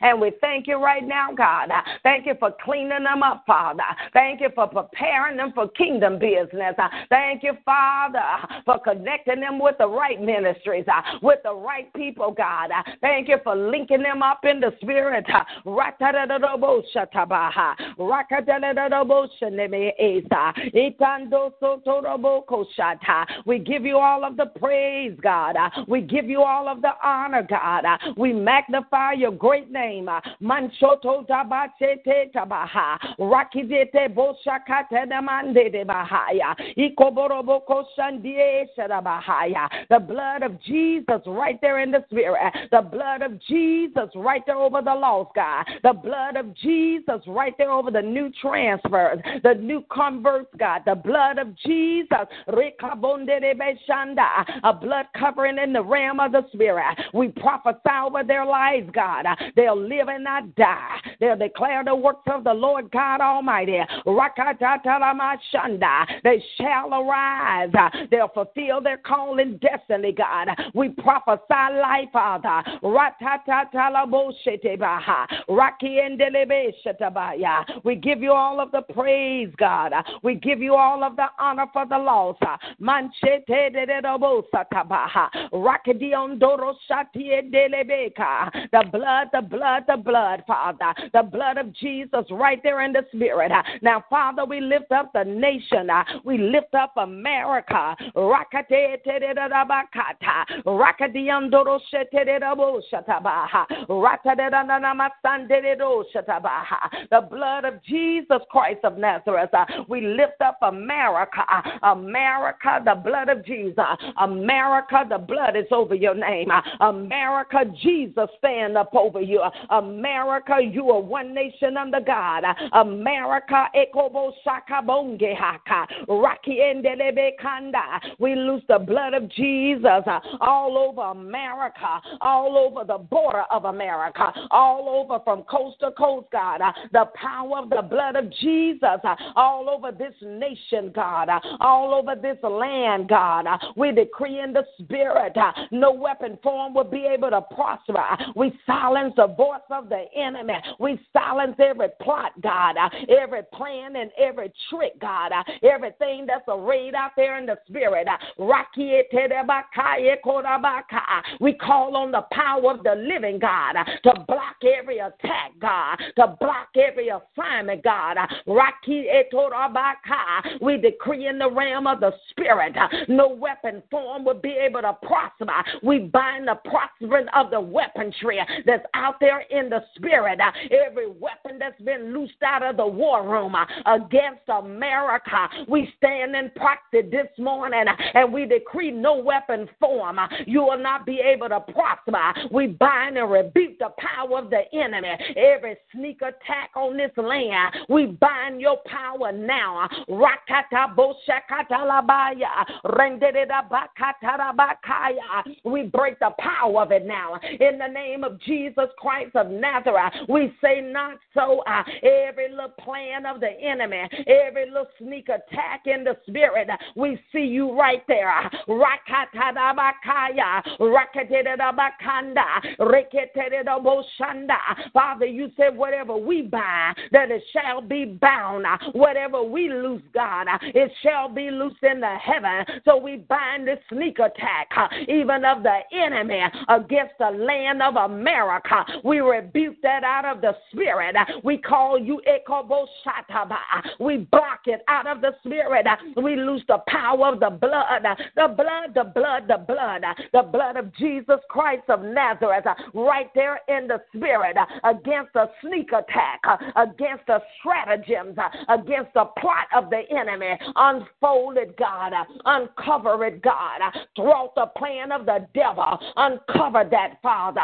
And we thank you right now, God. Thank you for cleaning them up, Father. Thank you for preparing them for kingdom business. Thank you, Father, for connecting them with the right ministries, uh, with the right people, God. Thank you for linking them up in the spirit. We give you all of the praise, God. We give you all of the honor, God. We magnify your great name. Manchoto tabachete tabaha. Rakidete boshakate namande de bahaya. Ikoboroboko shandie. The blood of Jesus right there in the spirit. The blood of Jesus right there over the lost, God. The blood of Jesus right there over the new The new converts, God. The blood of Jesus. A blood covering in the realm of the Spirit. We prophesy over their lives, God. They'll live and not die. They'll declare the works of the Lord God Almighty. They shall arise. They'll fulfill their calling destiny, God. We prophesy life, Father. We give you all of the praise, God. We give you all of the honor for the loss. The blood, the blood, the blood, Father. The blood of Jesus right there in the spirit. Now, Father, we lift up the nation. We lift up America. The blood of Jesus Christ of Nazareth. Uh, we lift up America. Uh, America, the blood of Jesus. America, the blood is over your name. Uh, America, Jesus stand up over you. America, you are one nation under God. America, Ekobo Sakabonge Haka. Raki Kanda. We lose the blood of Jesus all over America, all over the border of America, all over from coast to coast, God. The power of the blood of Jesus Uh, all over this nation, God, uh, all over this land, God. Uh, we decree in the spirit no weapon form will be able to prosper. We silence the voice of the enemy. We silence every plot, God, every plan and every trick, God, everything that's arrayed out there in the spirit. We call on the power of the living God to block every attack, God, to block every assignment, God. We decree in the realm of the spirit, uh, no weapon form will be able to prosper. We bind the prospering of the weaponry that's out there in the spirit. Uh, every weapon that's been loosed out of the war room uh, against America. We stand in proxy this morning and we decree no weapon form. You will not be able to prosper. We bind and rebuke the power of the enemy. Every sneak attack on this land, we bind your power now. Rakata We break the power of it now. In the name of Jesus Christ of Nazareth, we say not so. Uh, every little plan of the enemy, every little sneak attack in the spirit, we see you right there. Rakatadabakaya, rakatedabakanda, reketedaboshanda. Father, you said whatever we bind, that it shall be bound. Uh, whatever we loose, God, uh, it shall be loosed in the heaven. So we bind this sneak attack, uh, even of the enemy against the land of America. We rebuke that out of the spirit. We call you Ekoboshataba. We block it out of the spirit. We lose the power of the blood, the blood, the blood, the blood, the blood of Jesus Christ of Nazareth, right there in the spirit against a sneak attack, against the stratagems, uh, against the plot of the enemy. Unfold it, God. Uh, Uncover it, God. Uh, Throw the plan of the devil. Uncover that, Father.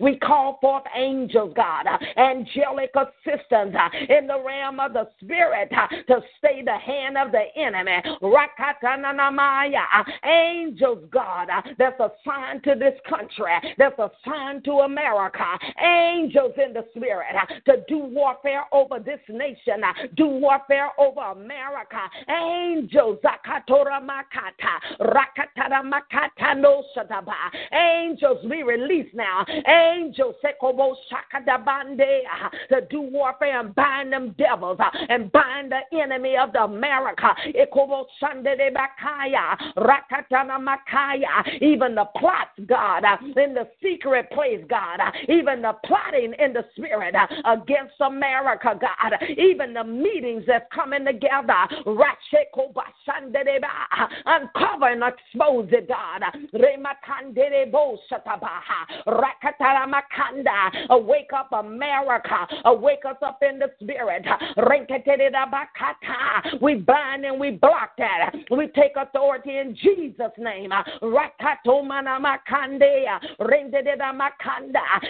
We call forth angels, God, angelic assistance in the realm of the spirit to stay the hand of the enemy. Angels, God, that's assigned to this country, that's assigned to America. Angels in the spirit uh, to do warfare over this nation, uh, do warfare over America. Angels, uh, Zakatora Makata, Rakatara Makata no Shadaba. Angels be released now. Angels to do warfare and bind them devils and bind the enemy of the America. Even the plots, God, in the secret place, God, even the plotting in the spirit uh, against America, God, even the meetings that's coming together. Uncover and expose it, God. Awake up America. Awake us up in the spirit. We bind and we block that. We take authority in Jesus' name.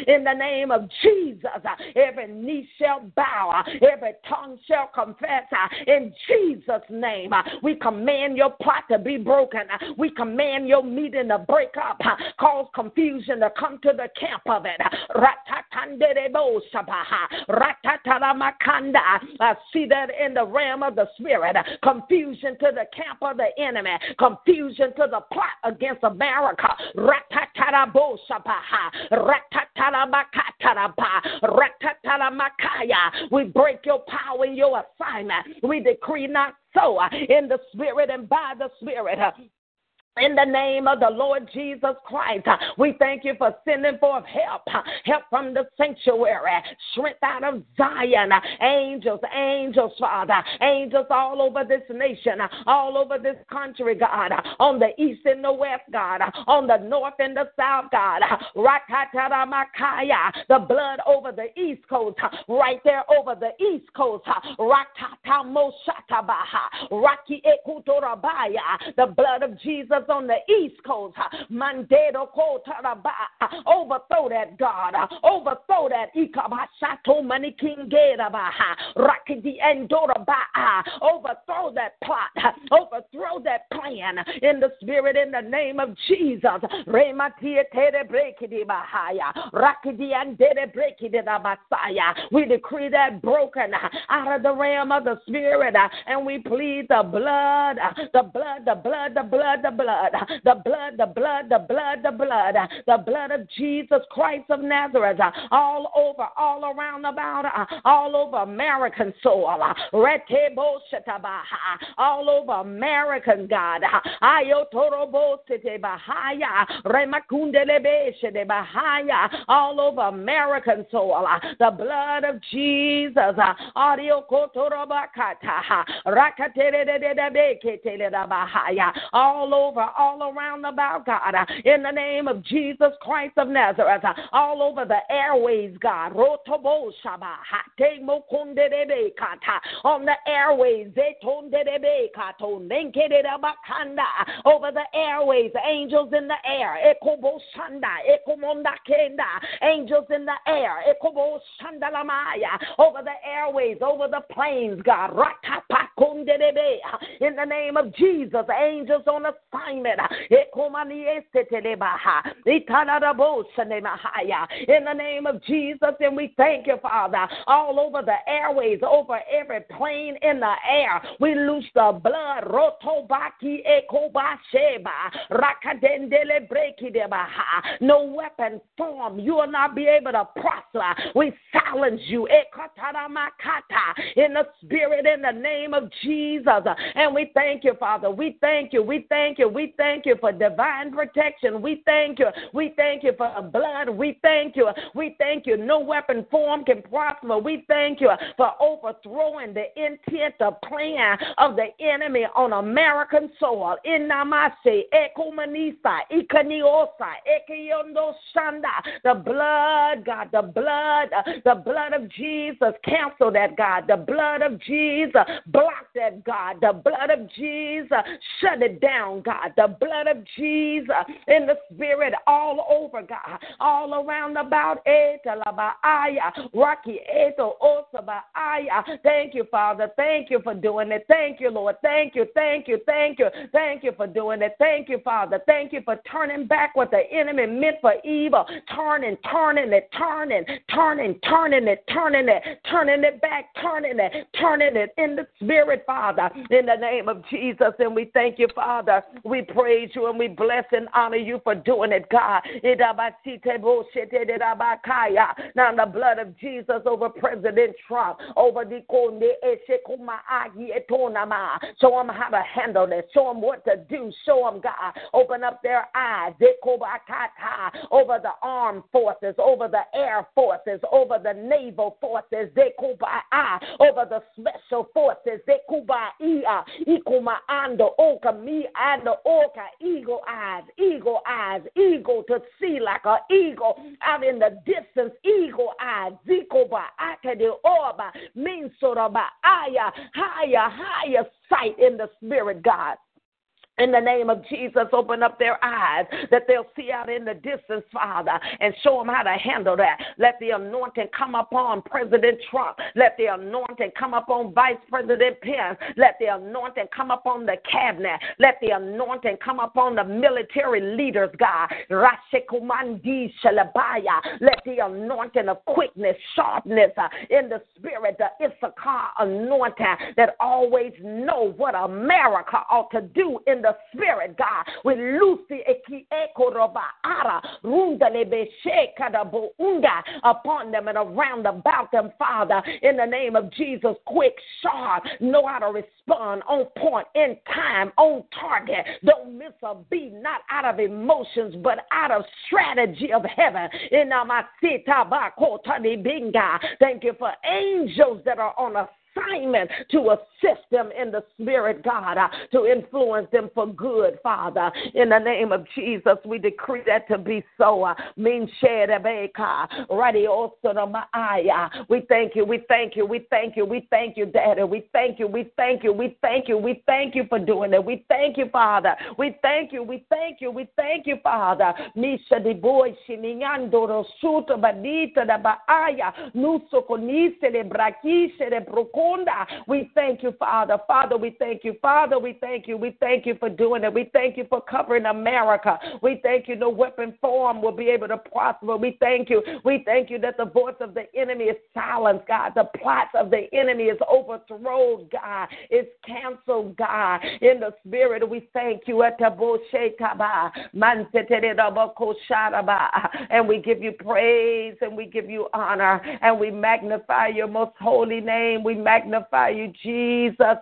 In the name of Jesus, every knee shall bow, every tongue shall confess. In Jesus' name, we command your plot to be broken. We command your meeting to break up, cause confusion to come to the camp of it. I see that in the realm of the spirit. Confusion to the camp of the enemy. Confusion to the plot against America. We break your power and your assignment. We decree not so uh, in the spirit and by the spirit. Uh, In the name of the Lord Jesus Christ, uh, we thank you for sending forth help, uh, help from the sanctuary, strength out of Zion, uh, angels, angels, Father, angels all over this nation, all over this country, God, on the east and the west, God, on the north and the south, God, the blood over the east coast, right there over the east coast, Ekutorabaya, the blood of Jesus on the East Coast. Mandero Overthrow that God. Overthrow that Ikabashato Manikingera Rakidi Endoraba. Overthrow that plot. Overthrow that plan in the spirit in the name of Jesus. Rematia Tere Brekidi Bahaya. Rakidi Andere Brekidi Basaya. We decree that broken out of the realm of the spirit and we plead the blood, the blood, the blood, the blood, the blood blood, the blood, the blood, the blood, the blood, the blood of Jesus Christ of Nazareth, all over, all around about, all over American soil, all over American God, all over American soul, the blood of Jesus, audio all over over all around about, God, in the name of Jesus Christ of Nazareth, all over the airways, God. On the airways, over the airways, angels in the air, angels in the air, over the airways, over the planes, God. In the name of Jesus, angels on In the name of Jesus, and we thank you, Father, all over the airways, over every plane in the air. We loose the blood. No weapon form. You will not be able to prosper. We silence you in the spirit in the name of Jesus. And we thank you, Father. We thank you. We thank you. We thank you for divine protection. We thank you. We thank you for blood. We thank you. We thank you. No weapon form can prosper. We thank you for overthrowing the intent, the plan of the enemy on American soil. In Namase, Ikaniosa, Ekiondo Shanda. The blood, God, the blood, the blood of Jesus. Cancel that, God. The blood of Jesus. Block that, God. The blood of Jesus. Shut it down, God. The blood of Jesus in the spirit all over, God. All around about it. Rocky Eto. Thank you, Father. Thank you for doing it. Thank you, Lord. Thank you, thank you, thank you, thank you for doing it. Thank you, Father. Thank you for turning back what the enemy meant for evil. Turning, turning it, turning, turning, turning it, turning it, turning it back, turning it, turning it in the spirit, Father, in the name of Jesus. And we thank you, Father. We praise you and we bless and honor you for doing it, God. Now, the blood of Jesus over President Trump, over the Show them how to handle this. Show them what to do. Show them, God. Open up their eyes. Over the armed forces, over the air forces, over the naval forces, over the special forces, Oka, me, and the Oka, eagle eyes, eagle eyes, eagle to see like an eagle out in the distance, eagle eyes, Zikoba, Akade Orba, Minsoraba, Aya, higher, higher sight in the spirit, God. In the name of Jesus, open up their eyes that they'll see out in the distance, Father, and show them how to handle that. Let the anointing come upon President Trump. Let the anointing come upon Vice President Pence. Let the anointing come upon the cabinet. Let the anointing come upon the military leaders, God. Let the anointing of quickness, sharpness uh, in the spirit, the Issachar anointing that always know what America ought to do in the spirit, God. We loose the upon them and around about them, Father, in the name of Jesus. Quick, sharp, know how to respond on point, in time, on target. Don't miss a beat, not out of emotions, but out of strategy of heaven. In. Thank you for angels that are on a assignment to assist them in the spirit, God, uh, to influence them for good, Father. In the name of Jesus, we decree that to be so. Uh, we thank you, we thank you, we thank you, we thank you, Daddy. We thank you, we thank you, we thank you, we thank you for doing it. We thank you, Father. We thank you, we thank you, we thank you, Father. Misha di boy shiniando rosuto badita baaya nuso conise le procure we thank you, Father. Father, we thank you. Father, we thank you. We thank you for doing it. We thank you for covering America. We thank you no weapon form will be able to prosper. We thank you. We thank you that the voice of the enemy is silenced, God. The plots of the enemy is overthrown, God. It's canceled, God. In the spirit, we thank you. And we give you praise and we give you honor and we magnify your most holy name. We magnify you, Jesus.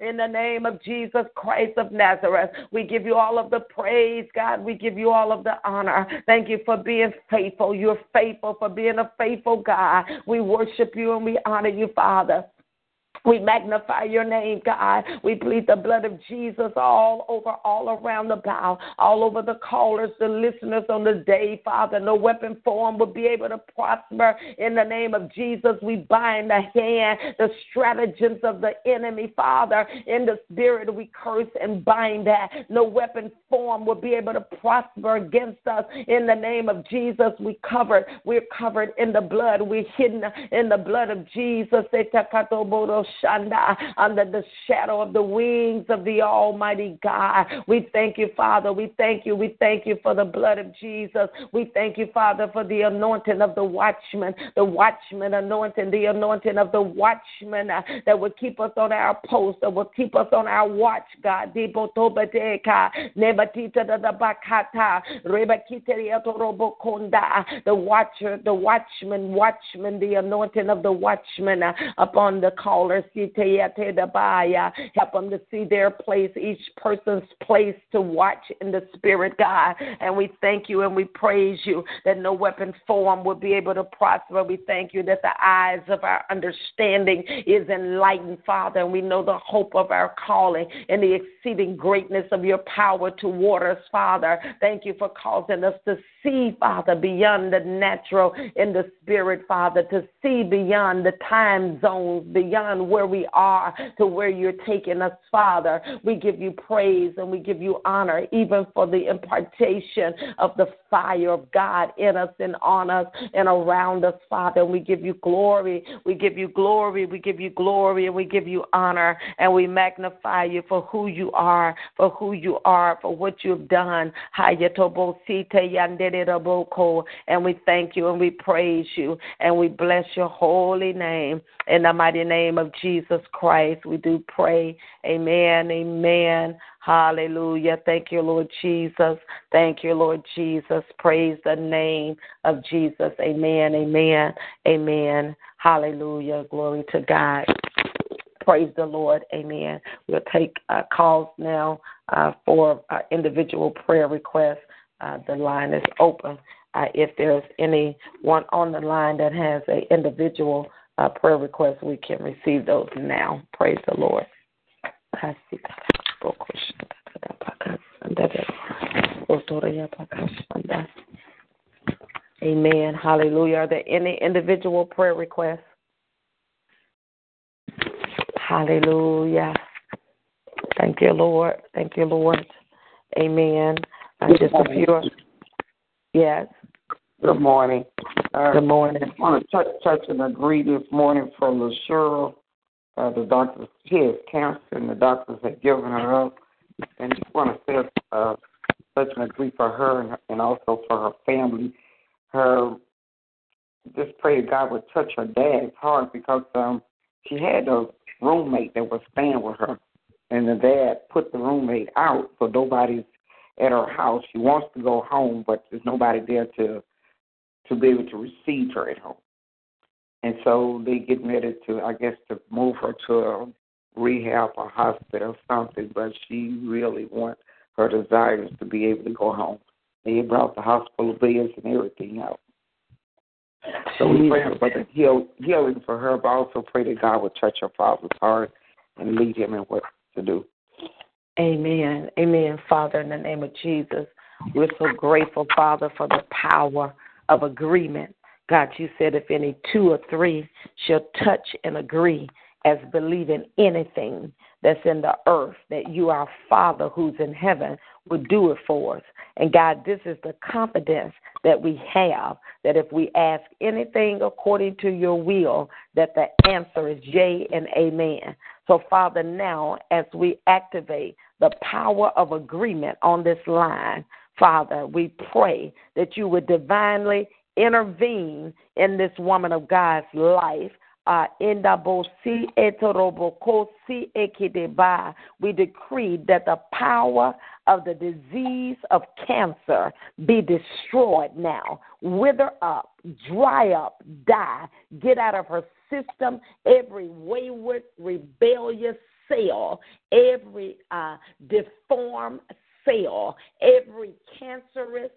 In the name of Jesus Christ of Nazareth, we give you all of the praise, God. We give you all of the honor. Thank you for being faithful. You're faithful for being a faithful God. We worship you and we honor you, Father. We magnify your name, God. We plead the blood of Jesus all over, all around the bow, all over the callers, the listeners on the day, Father. No weapon form will be able to prosper. In the name of Jesus, we bind the hand, the stratagems of the enemy, Father. In the spirit, we curse and bind that. No weapon form will be able to prosper against us. In the name of Jesus, we covered. We're covered in the blood. We're hidden in the blood of Jesus under the shadow of the wings of the Almighty God. We thank you, Father. We thank you. We thank you for the blood of Jesus. We thank you, Father, for the anointing of the watchman, the watchman anointing, the anointing of the watchman uh, that will keep us on our post, that will keep us on our watch, God. The watcher, the watchman, watchman, the anointing of the watchman uh, upon the caller Help them to see their place, each person's place to watch in the spirit, God. And we thank you and we praise you that no weapon form will be able to prosper. We thank you that the eyes of our understanding is enlightened, Father, and we know the hope of our calling and the exceeding greatness of your power toward us, Father. Thank you for causing us to see, Father, beyond the natural in the spirit, Father, to see beyond the time zones, beyond where we are to where you're taking us, Father. We give you praise and we give you honor, even for the impartation of the fire of God in us and on us and around us, Father. We give you glory. We give you glory. We give you glory and we give you honor and we magnify you for who you are, for who you are, for what you've done. And we thank you and we praise you and we bless your holy name. In the mighty name of Jesus Christ, we do pray. Amen. Amen. Hallelujah. Thank you, Lord Jesus. Thank you, Lord Jesus. Praise the name of Jesus. Amen. Amen. Amen. Hallelujah. Glory to God. Praise the Lord. Amen. We'll take uh, calls now uh, for uh, individual prayer requests. Uh, the line is open. Uh, if there's anyone on the line that has an individual uh, prayer requests, we can receive those now. Praise the Lord. Amen. Hallelujah. Are there any individual prayer requests? Hallelujah. Thank you, Lord. Thank you, Lord. Amen. Uh, just a few. Yes. Good morning. Uh, Good morning. I want to touch, touch and agree this morning for LaShura. Uh, the doctors, she has cancer, and the doctors have given her up. And just want to say, uh, touch and agree for her and, and also for her family. Her, just pray God would touch her dad's heart because um, she had a roommate that was staying with her, and the dad put the roommate out, so nobody's at her house. She wants to go home, but there's nobody there to to be able to receive her at home. And so they get ready to, I guess, to move her to a rehab or hospital or something, but she really wants her desires to be able to go home. They brought the hospital bills and everything out. So we pray for the heal, healing for her, but also pray that God would touch her father's heart and lead him in what to do. Amen. Amen, Father, in the name of Jesus. We're so grateful, Father, for the power of agreement. God, you said if any two or three shall touch and agree as believing anything that's in the earth, that you, our Father who's in heaven, would do it for us. And God, this is the confidence that we have that if we ask anything according to your will, that the answer is yea and amen. So, Father, now as we activate the power of agreement on this line, Father, we pray that you would divinely intervene in this woman of God's life uh. We decree that the power of the disease of cancer be destroyed now. Wither up, dry up, die. Get out of her system every wayward, rebellious cell, every uh, deformed cell, every cancerous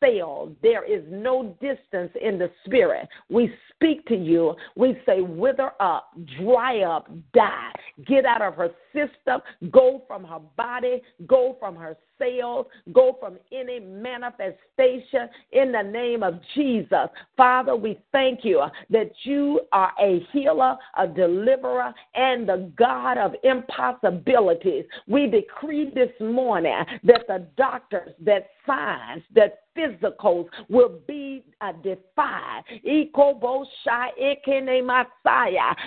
cell. There is no distance in the spirit. We speak to you. We say, wither up, dry up, die. Get out of her system. Go from her body. Go from her cells. Go from any manifestation in the name of Jesus. Father, we thank you that you are a healer, a deliverer, and the God of impossibilities. We decree this morning that the doctors, that signs, that physicals will be uh, defied.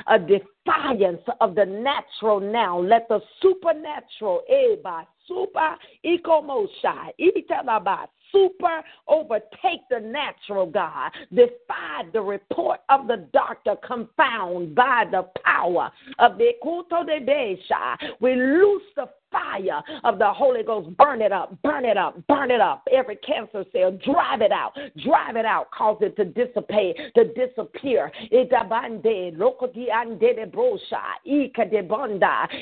A defiance of the natural now. Let the supernatural, eh, eba, super, ekomosha, italaba, super overtake the natural, God. Defy the report of the doctor, confound by the power of the Kuto de Besha. We loose the fire of the Holy Ghost. Burn it up, burn it up, burn it up. Every cancer cell, drive it out, drive it out, cause it to dissipate, to disappear.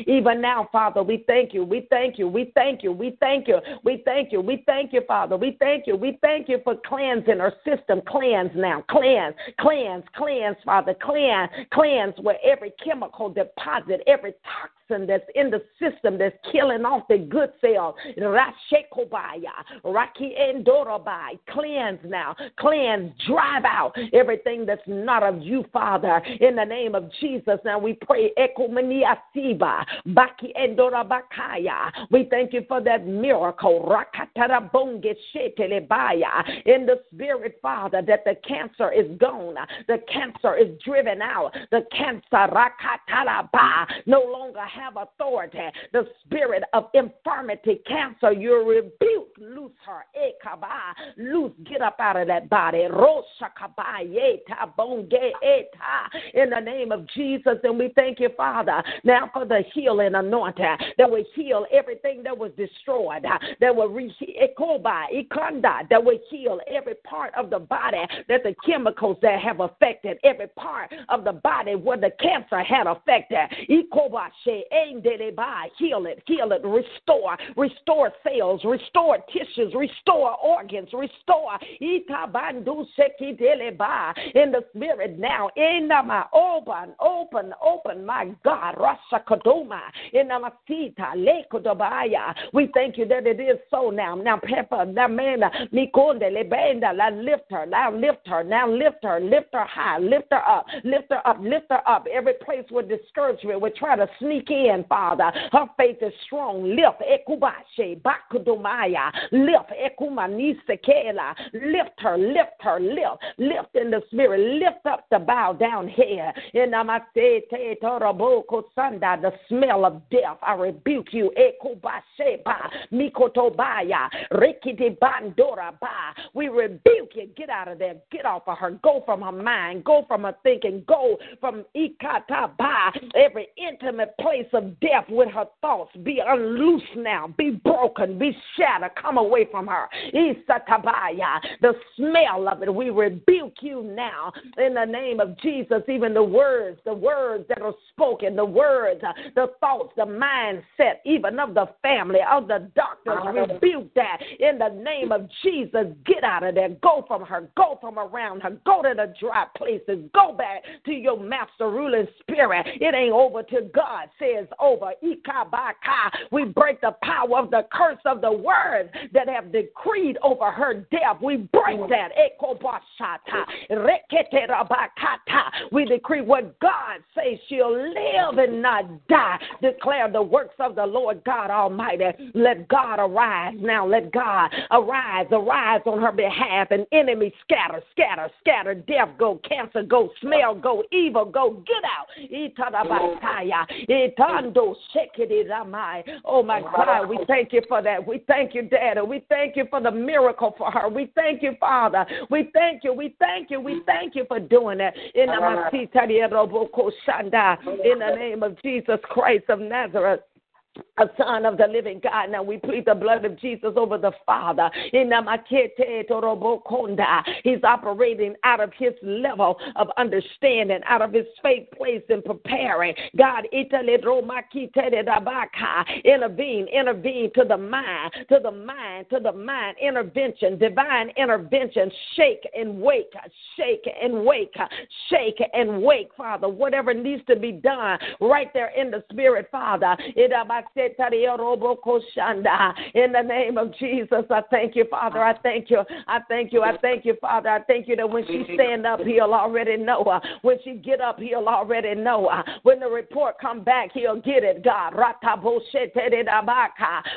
Even now, Father, we thank you, we thank you, we thank you, we thank you, we thank you, we thank you, Father, we thank you, we thank you for cleansing our system. Cleanse now, cleanse, cleanse, cleanse, Father, cleanse, cleanse where every chemical deposit, every toxin that's in the system that's killing off the good cells. Rashekobaya, Raki Endorabai. Cleanse now. Cleanse, drive out everything that's not of you, Father. In the name of Jesus. Now we pray Ekomania Siba, Baki Endorabakaya. We thank you for that miracle. Rakatarabonge Shetelebaya. In the spirit, Father, that the cancer is gone. The cancer is driven out. The cancer, Rakataraba, no longer have authority. The spirit of infirmity, cancer, you're rebuked. Loose her. Eh, Ekaba. Loose. Get up out of that body. Eh In the name of Jesus. And we thank you, Father, now for the healing anointing that will heal everything that was destroyed, that will re- that will heal every part of the body that the chemicals that have affected, every part of the body where the cancer had affected. Heal it, heal it, restore, restore cells, restore tissues, restore organs, restore. In the spirit now, in my open, open, open, my God, Rasa Kadoma, in Namasita, uh, Lekodobaya. We thank you that it is so now. Now, Pepper, now, man, Mikonde, Lebenda, now lift her, now lift her, now lift her, lift her high, lift her up, lift her up, lift her up. Every place where discouragement would try to sneak in, Father. Her faith is strong. Lift ekubashe bakudomaya. Lift ekumanisekela. Lift her, lift her, lift, lift in the spirit. Lift up the bow down head. In the smell of death, I rebuke you. Mikotobaya ba. We rebuke you. Get out of there. Get off of her. Go from her mind. Go from her thinking. Go from ikata every intimate place of death with her thoughts be unloosed now, be broken, be shattered, come away from her. The smell of it, we rebuke you now in the name of Jesus. Even the words, the words that are spoken, the words, uh, the thoughts, the mindset, even of the family, of the doctors, rebuke that in the name of Jesus. Get out of there, go from her, go from around her, go to the dry places, go back to your master ruling spirit. It ain't over till God says over. We break the power of the curse of the words that have decreed over her death. We break that. We decree what God says she'll live and not die. Declare the works of the Lord God Almighty. Let God arise now. Let God arise, arise on her behalf. And enemy scatter, scatter, scatter. Death go, cancer go, smell go, evil go. Get out. Oh my God, we thank you for that. We thank you, Daddy. We thank you for the miracle for her. We thank you, Father. We thank you. We thank you. We thank you for doing that. Name of Jesus Christ of Nazareth a son of the living God. Now we plead the blood of Jesus over the Father. He's operating out of his level of understanding, out of his faith place in preparing. God, intervene, intervene to the mind, to the mind, to the mind, intervention, divine intervention. Shake and wake, shake and wake, shake and wake, Father. Whatever needs to be done right there in the spirit, Father. In the name of Jesus, I thank you, Father. I thank you. I thank you. I thank you, Father. I thank you that when she stand up, he'll already know her. When she get up, he'll already know her. When the report come back, he'll get it, God.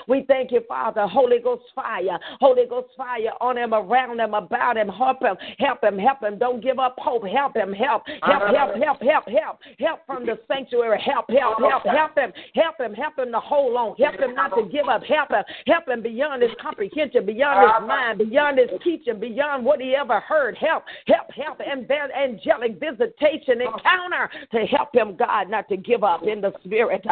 We thank you, Father. Holy Ghost fire. Holy Ghost fire on him, around him, about him. Help him. Help him. Help him. Don't give up hope. Help him. Help. Help. Help. Help. Help. Help. Help from the sanctuary. Help. Help. Help. Help him. Help him. Help him to hold on. Help him not to give up. Help him. Help him beyond his comprehension, beyond his ah. mind, beyond his teaching, beyond what he ever heard. Help. Help. Help. And angelic visitation encounter to help him, God, not to give up in the spirit.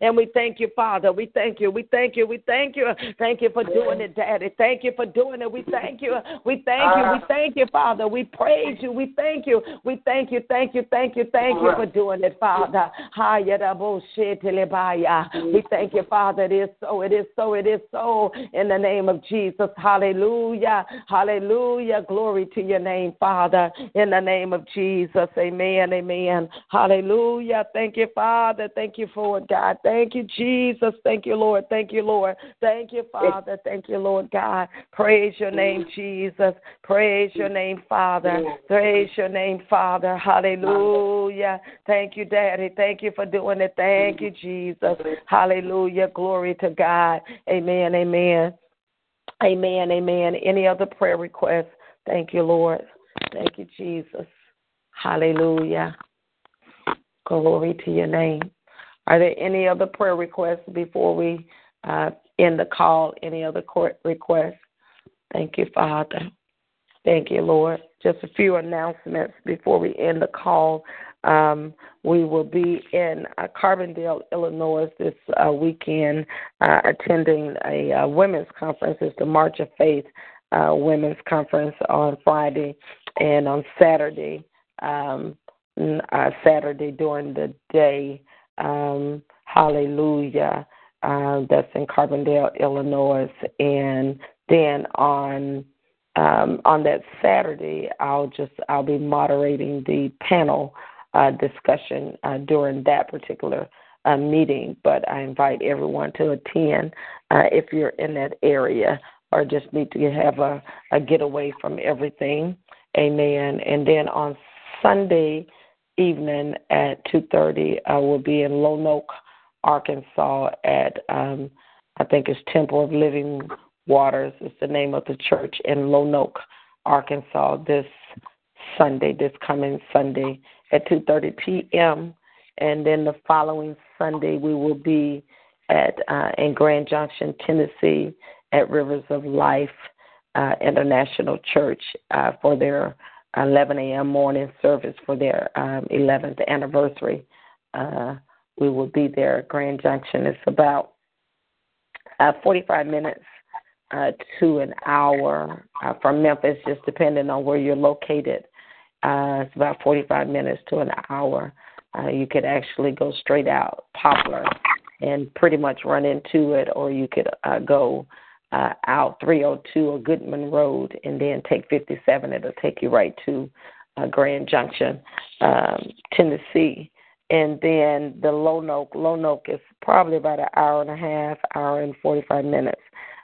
And we thank you, Father. We thank you. We thank you. We thank you. Thank you for doing it, Daddy. Thank you for doing it. We thank you. We thank you. We ah. thank you, Father. We praise you. We thank you. We thank you. Thank you. Thank you. Thank you ah. for doing it, Father. Mm. We thank you, Father. It is so. It is so. It is so. In the name of Jesus. Hallelujah. Hallelujah. Glory to your name, Father. In the name of Jesus. Amen. Amen. Hallelujah. Thank you, Father. Thank you for it, God. Thank you, Jesus. Thank you, Lord. Thank you, Lord. Thank you, Father. Thank you, Lord God. Praise your mm. name, Jesus. Praise your name, Father. Praise your name, Father. Hallelujah. Thank you, Daddy. Thank you for doing it. Thank you, Jesus. Hallelujah. Glory to God. Amen. Amen. Amen. Amen. Any other prayer requests? Thank you, Lord. Thank you, Jesus. Hallelujah. Glory to your name. Are there any other prayer requests before we uh, end the call? Any other court requests? Thank you, Father. Thank you, Lord. Just a few announcements before we end the call. Um, we will be in uh, Carbondale, Illinois this uh, weekend, uh, attending a uh, women's conference. It's the March of Faith uh, Women's Conference on Friday and on Saturday. Um, uh, Saturday during the day. Um, hallelujah. Uh, that's in Carbondale, Illinois, and then on um, on that Saturday, I'll just I'll be moderating the panel uh, discussion uh, during that particular uh, meeting. But I invite everyone to attend uh, if you're in that area or just need to have a, a getaway from everything. Amen. And then on Sunday evening at 2:30, I will be in Lonoke, Arkansas at um, I think it's Temple of Living Waters is the name of the church in Lonoke, Arkansas. This Sunday, this coming Sunday at 2:30 p.m. And then the following Sunday, we will be at uh, in Grand Junction, Tennessee, at Rivers of Life uh, International Church uh, for their 11 a.m. morning service for their um, 11th anniversary. Uh, we will be there at Grand Junction. It's about uh, 45 minutes uh, to an hour uh, from Memphis, just depending on where you're located. Uh, it's about 45 minutes to an hour. Uh, you could actually go straight out Poplar and pretty much run into it, or you could uh, go uh, out 302 or Goodman Road and then take 57. It'll take you right to uh, Grand Junction, um, Tennessee. And then the Lone Oak is probably about an hour and a half, hour and 45 minutes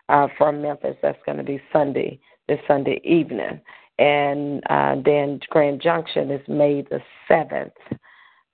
uh, from Memphis. That's going to be Sunday, this Sunday evening and uh, then Grand Junction is May the seventh.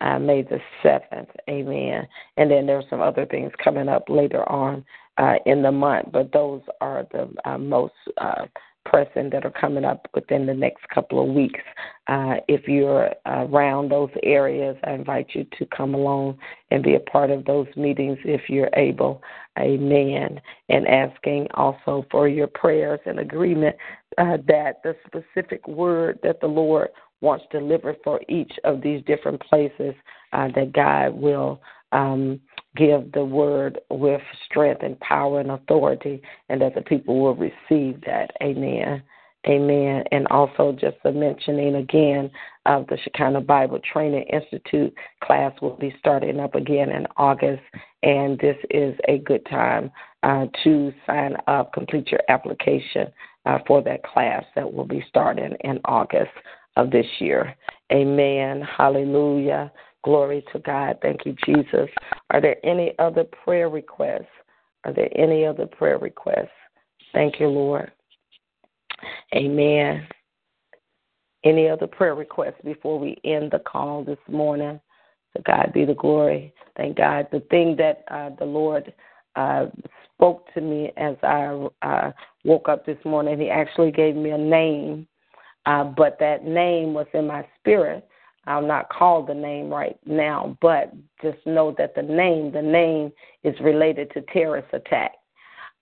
Uh, May the seventh, Amen. And then there's some other things coming up later on uh, in the month, but those are the uh, most uh, pressing that are coming up within the next couple of weeks. Uh, if you're around those areas, I invite you to come along and be a part of those meetings if you're able. Amen. And asking also for your prayers and agreement uh, that the specific word that the Lord wants delivered for each of these different places, uh, that God will um, give the word with strength and power and authority, and that the people will receive that. Amen. Amen. And also, just the mentioning again of the Shekinah Bible Training Institute class will be starting up again in August, and this is a good time uh, to sign up, complete your application uh, for that class that will be starting in August of this year. Amen. Hallelujah. Glory to God. Thank you, Jesus. Are there any other prayer requests? Are there any other prayer requests? Thank you, Lord. Amen. Any other prayer requests before we end the call this morning? To God be the glory. Thank God. The thing that uh, the Lord uh, spoke to me as I uh, woke up this morning, He actually gave me a name, uh, but that name was in my spirit. I'll not call the name right now, but just know that the name, the name is related to terrorist attack.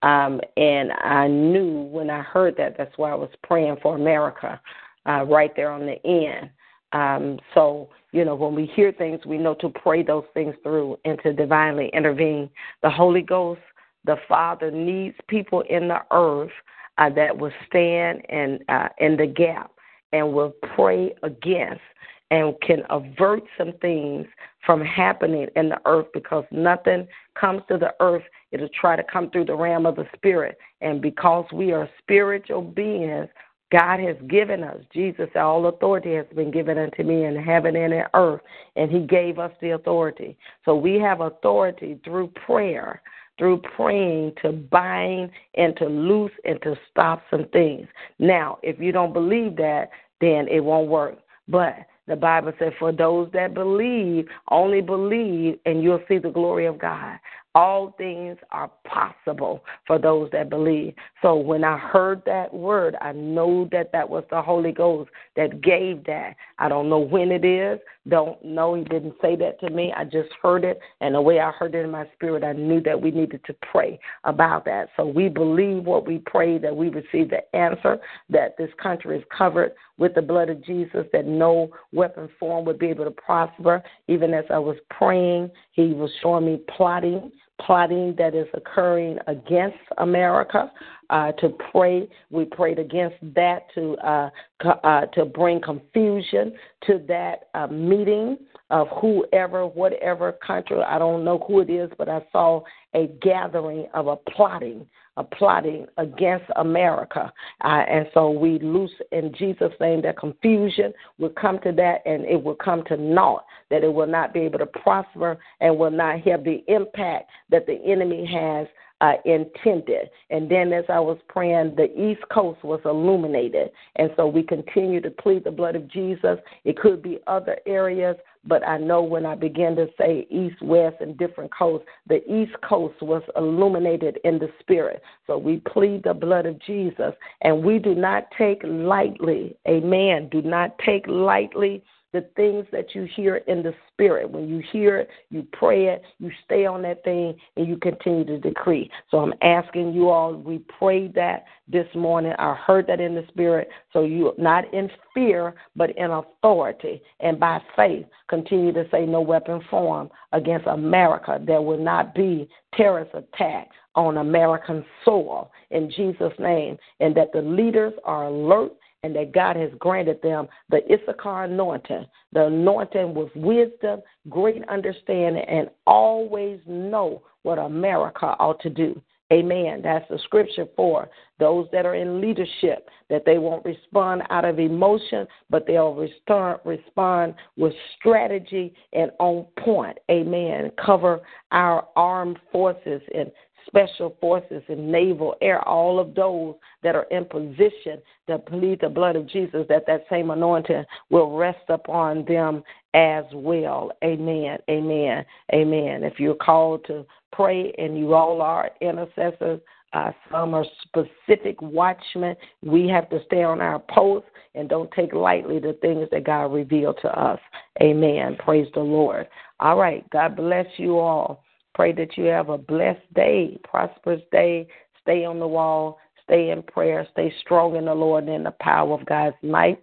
Um, and I knew when I heard that, that's why I was praying for America uh, right there on the end. Um, so, you know, when we hear things, we know to pray those things through and to divinely intervene. The Holy Ghost, the Father, needs people in the earth uh, that will stand in, uh, in the gap and will pray against and can avert some things from happening in the earth because nothing comes to the earth. It'll try to come through the realm of the spirit. And because we are spiritual beings, God has given us, Jesus, all authority has been given unto me in heaven and in earth, and He gave us the authority. So we have authority through prayer, through praying to bind and to loose and to stop some things. Now, if you don't believe that, then it won't work. But the Bible said, For those that believe, only believe, and you'll see the glory of God. All things are possible for those that believe. So when I heard that word, I know that that was the Holy Ghost that gave that. I don't know when it is. Don't know. He didn't say that to me. I just heard it. And the way I heard it in my spirit, I knew that we needed to pray about that. So we believe what we pray, that we receive the answer, that this country is covered with the blood of Jesus, that no weapon form would be able to prosper. Even as I was praying, he was showing me plotting plotting that is occurring against America. Uh, to pray, we prayed against that to uh, uh, to bring confusion to that uh, meeting of whoever, whatever country. I don't know who it is, but I saw a gathering of a plotting plotting against America. Uh, and so we loose in Jesus' name that confusion will come to that and it will come to naught, that it will not be able to prosper and will not have the impact that the enemy has uh, intended. And then as I was praying, the East Coast was illuminated. And so we continue to plead the blood of Jesus. It could be other areas, but I know when I began to say East, West, and different coasts, the East Coast was illuminated in the Spirit. So we plead the blood of Jesus. And we do not take lightly, amen, do not take lightly the things that you hear in the spirit. When you hear it, you pray it, you stay on that thing, and you continue to decree. So I'm asking you all, we prayed that this morning. I heard that in the spirit. So you not in fear, but in authority. And by faith, continue to say no weapon form against America. There will not be terrorist attack on American soil in Jesus' name. And that the leaders are alert and that God has granted them the Issachar anointing, the anointing with wisdom, great understanding, and always know what America ought to do. Amen. That's the scripture for those that are in leadership, that they won't respond out of emotion, but they'll respond, with strategy and on point. Amen. Cover our armed forces and special forces and naval air, all of those that are in position to plead the blood of Jesus, that that same anointing will rest upon them as well. Amen. Amen. Amen. If you're called to pray and you all are intercessors, Uh, some are specific watchmen. We have to stay on our post and don't take lightly the things that God revealed to us. Amen. Praise the Lord. All right. God bless you all. Pray that you have a blessed day, prosperous day. Stay on the wall. Stay in prayer. Stay strong in the Lord and in the power of God's might.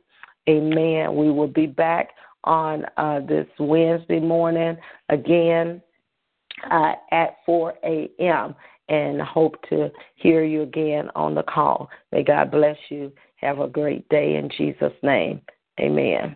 Amen. We will be back on uh, this Wednesday morning again uh, at 4 a.m. and hope to hear you again on the call. May God bless you. Have a great day in Jesus' name. Amen.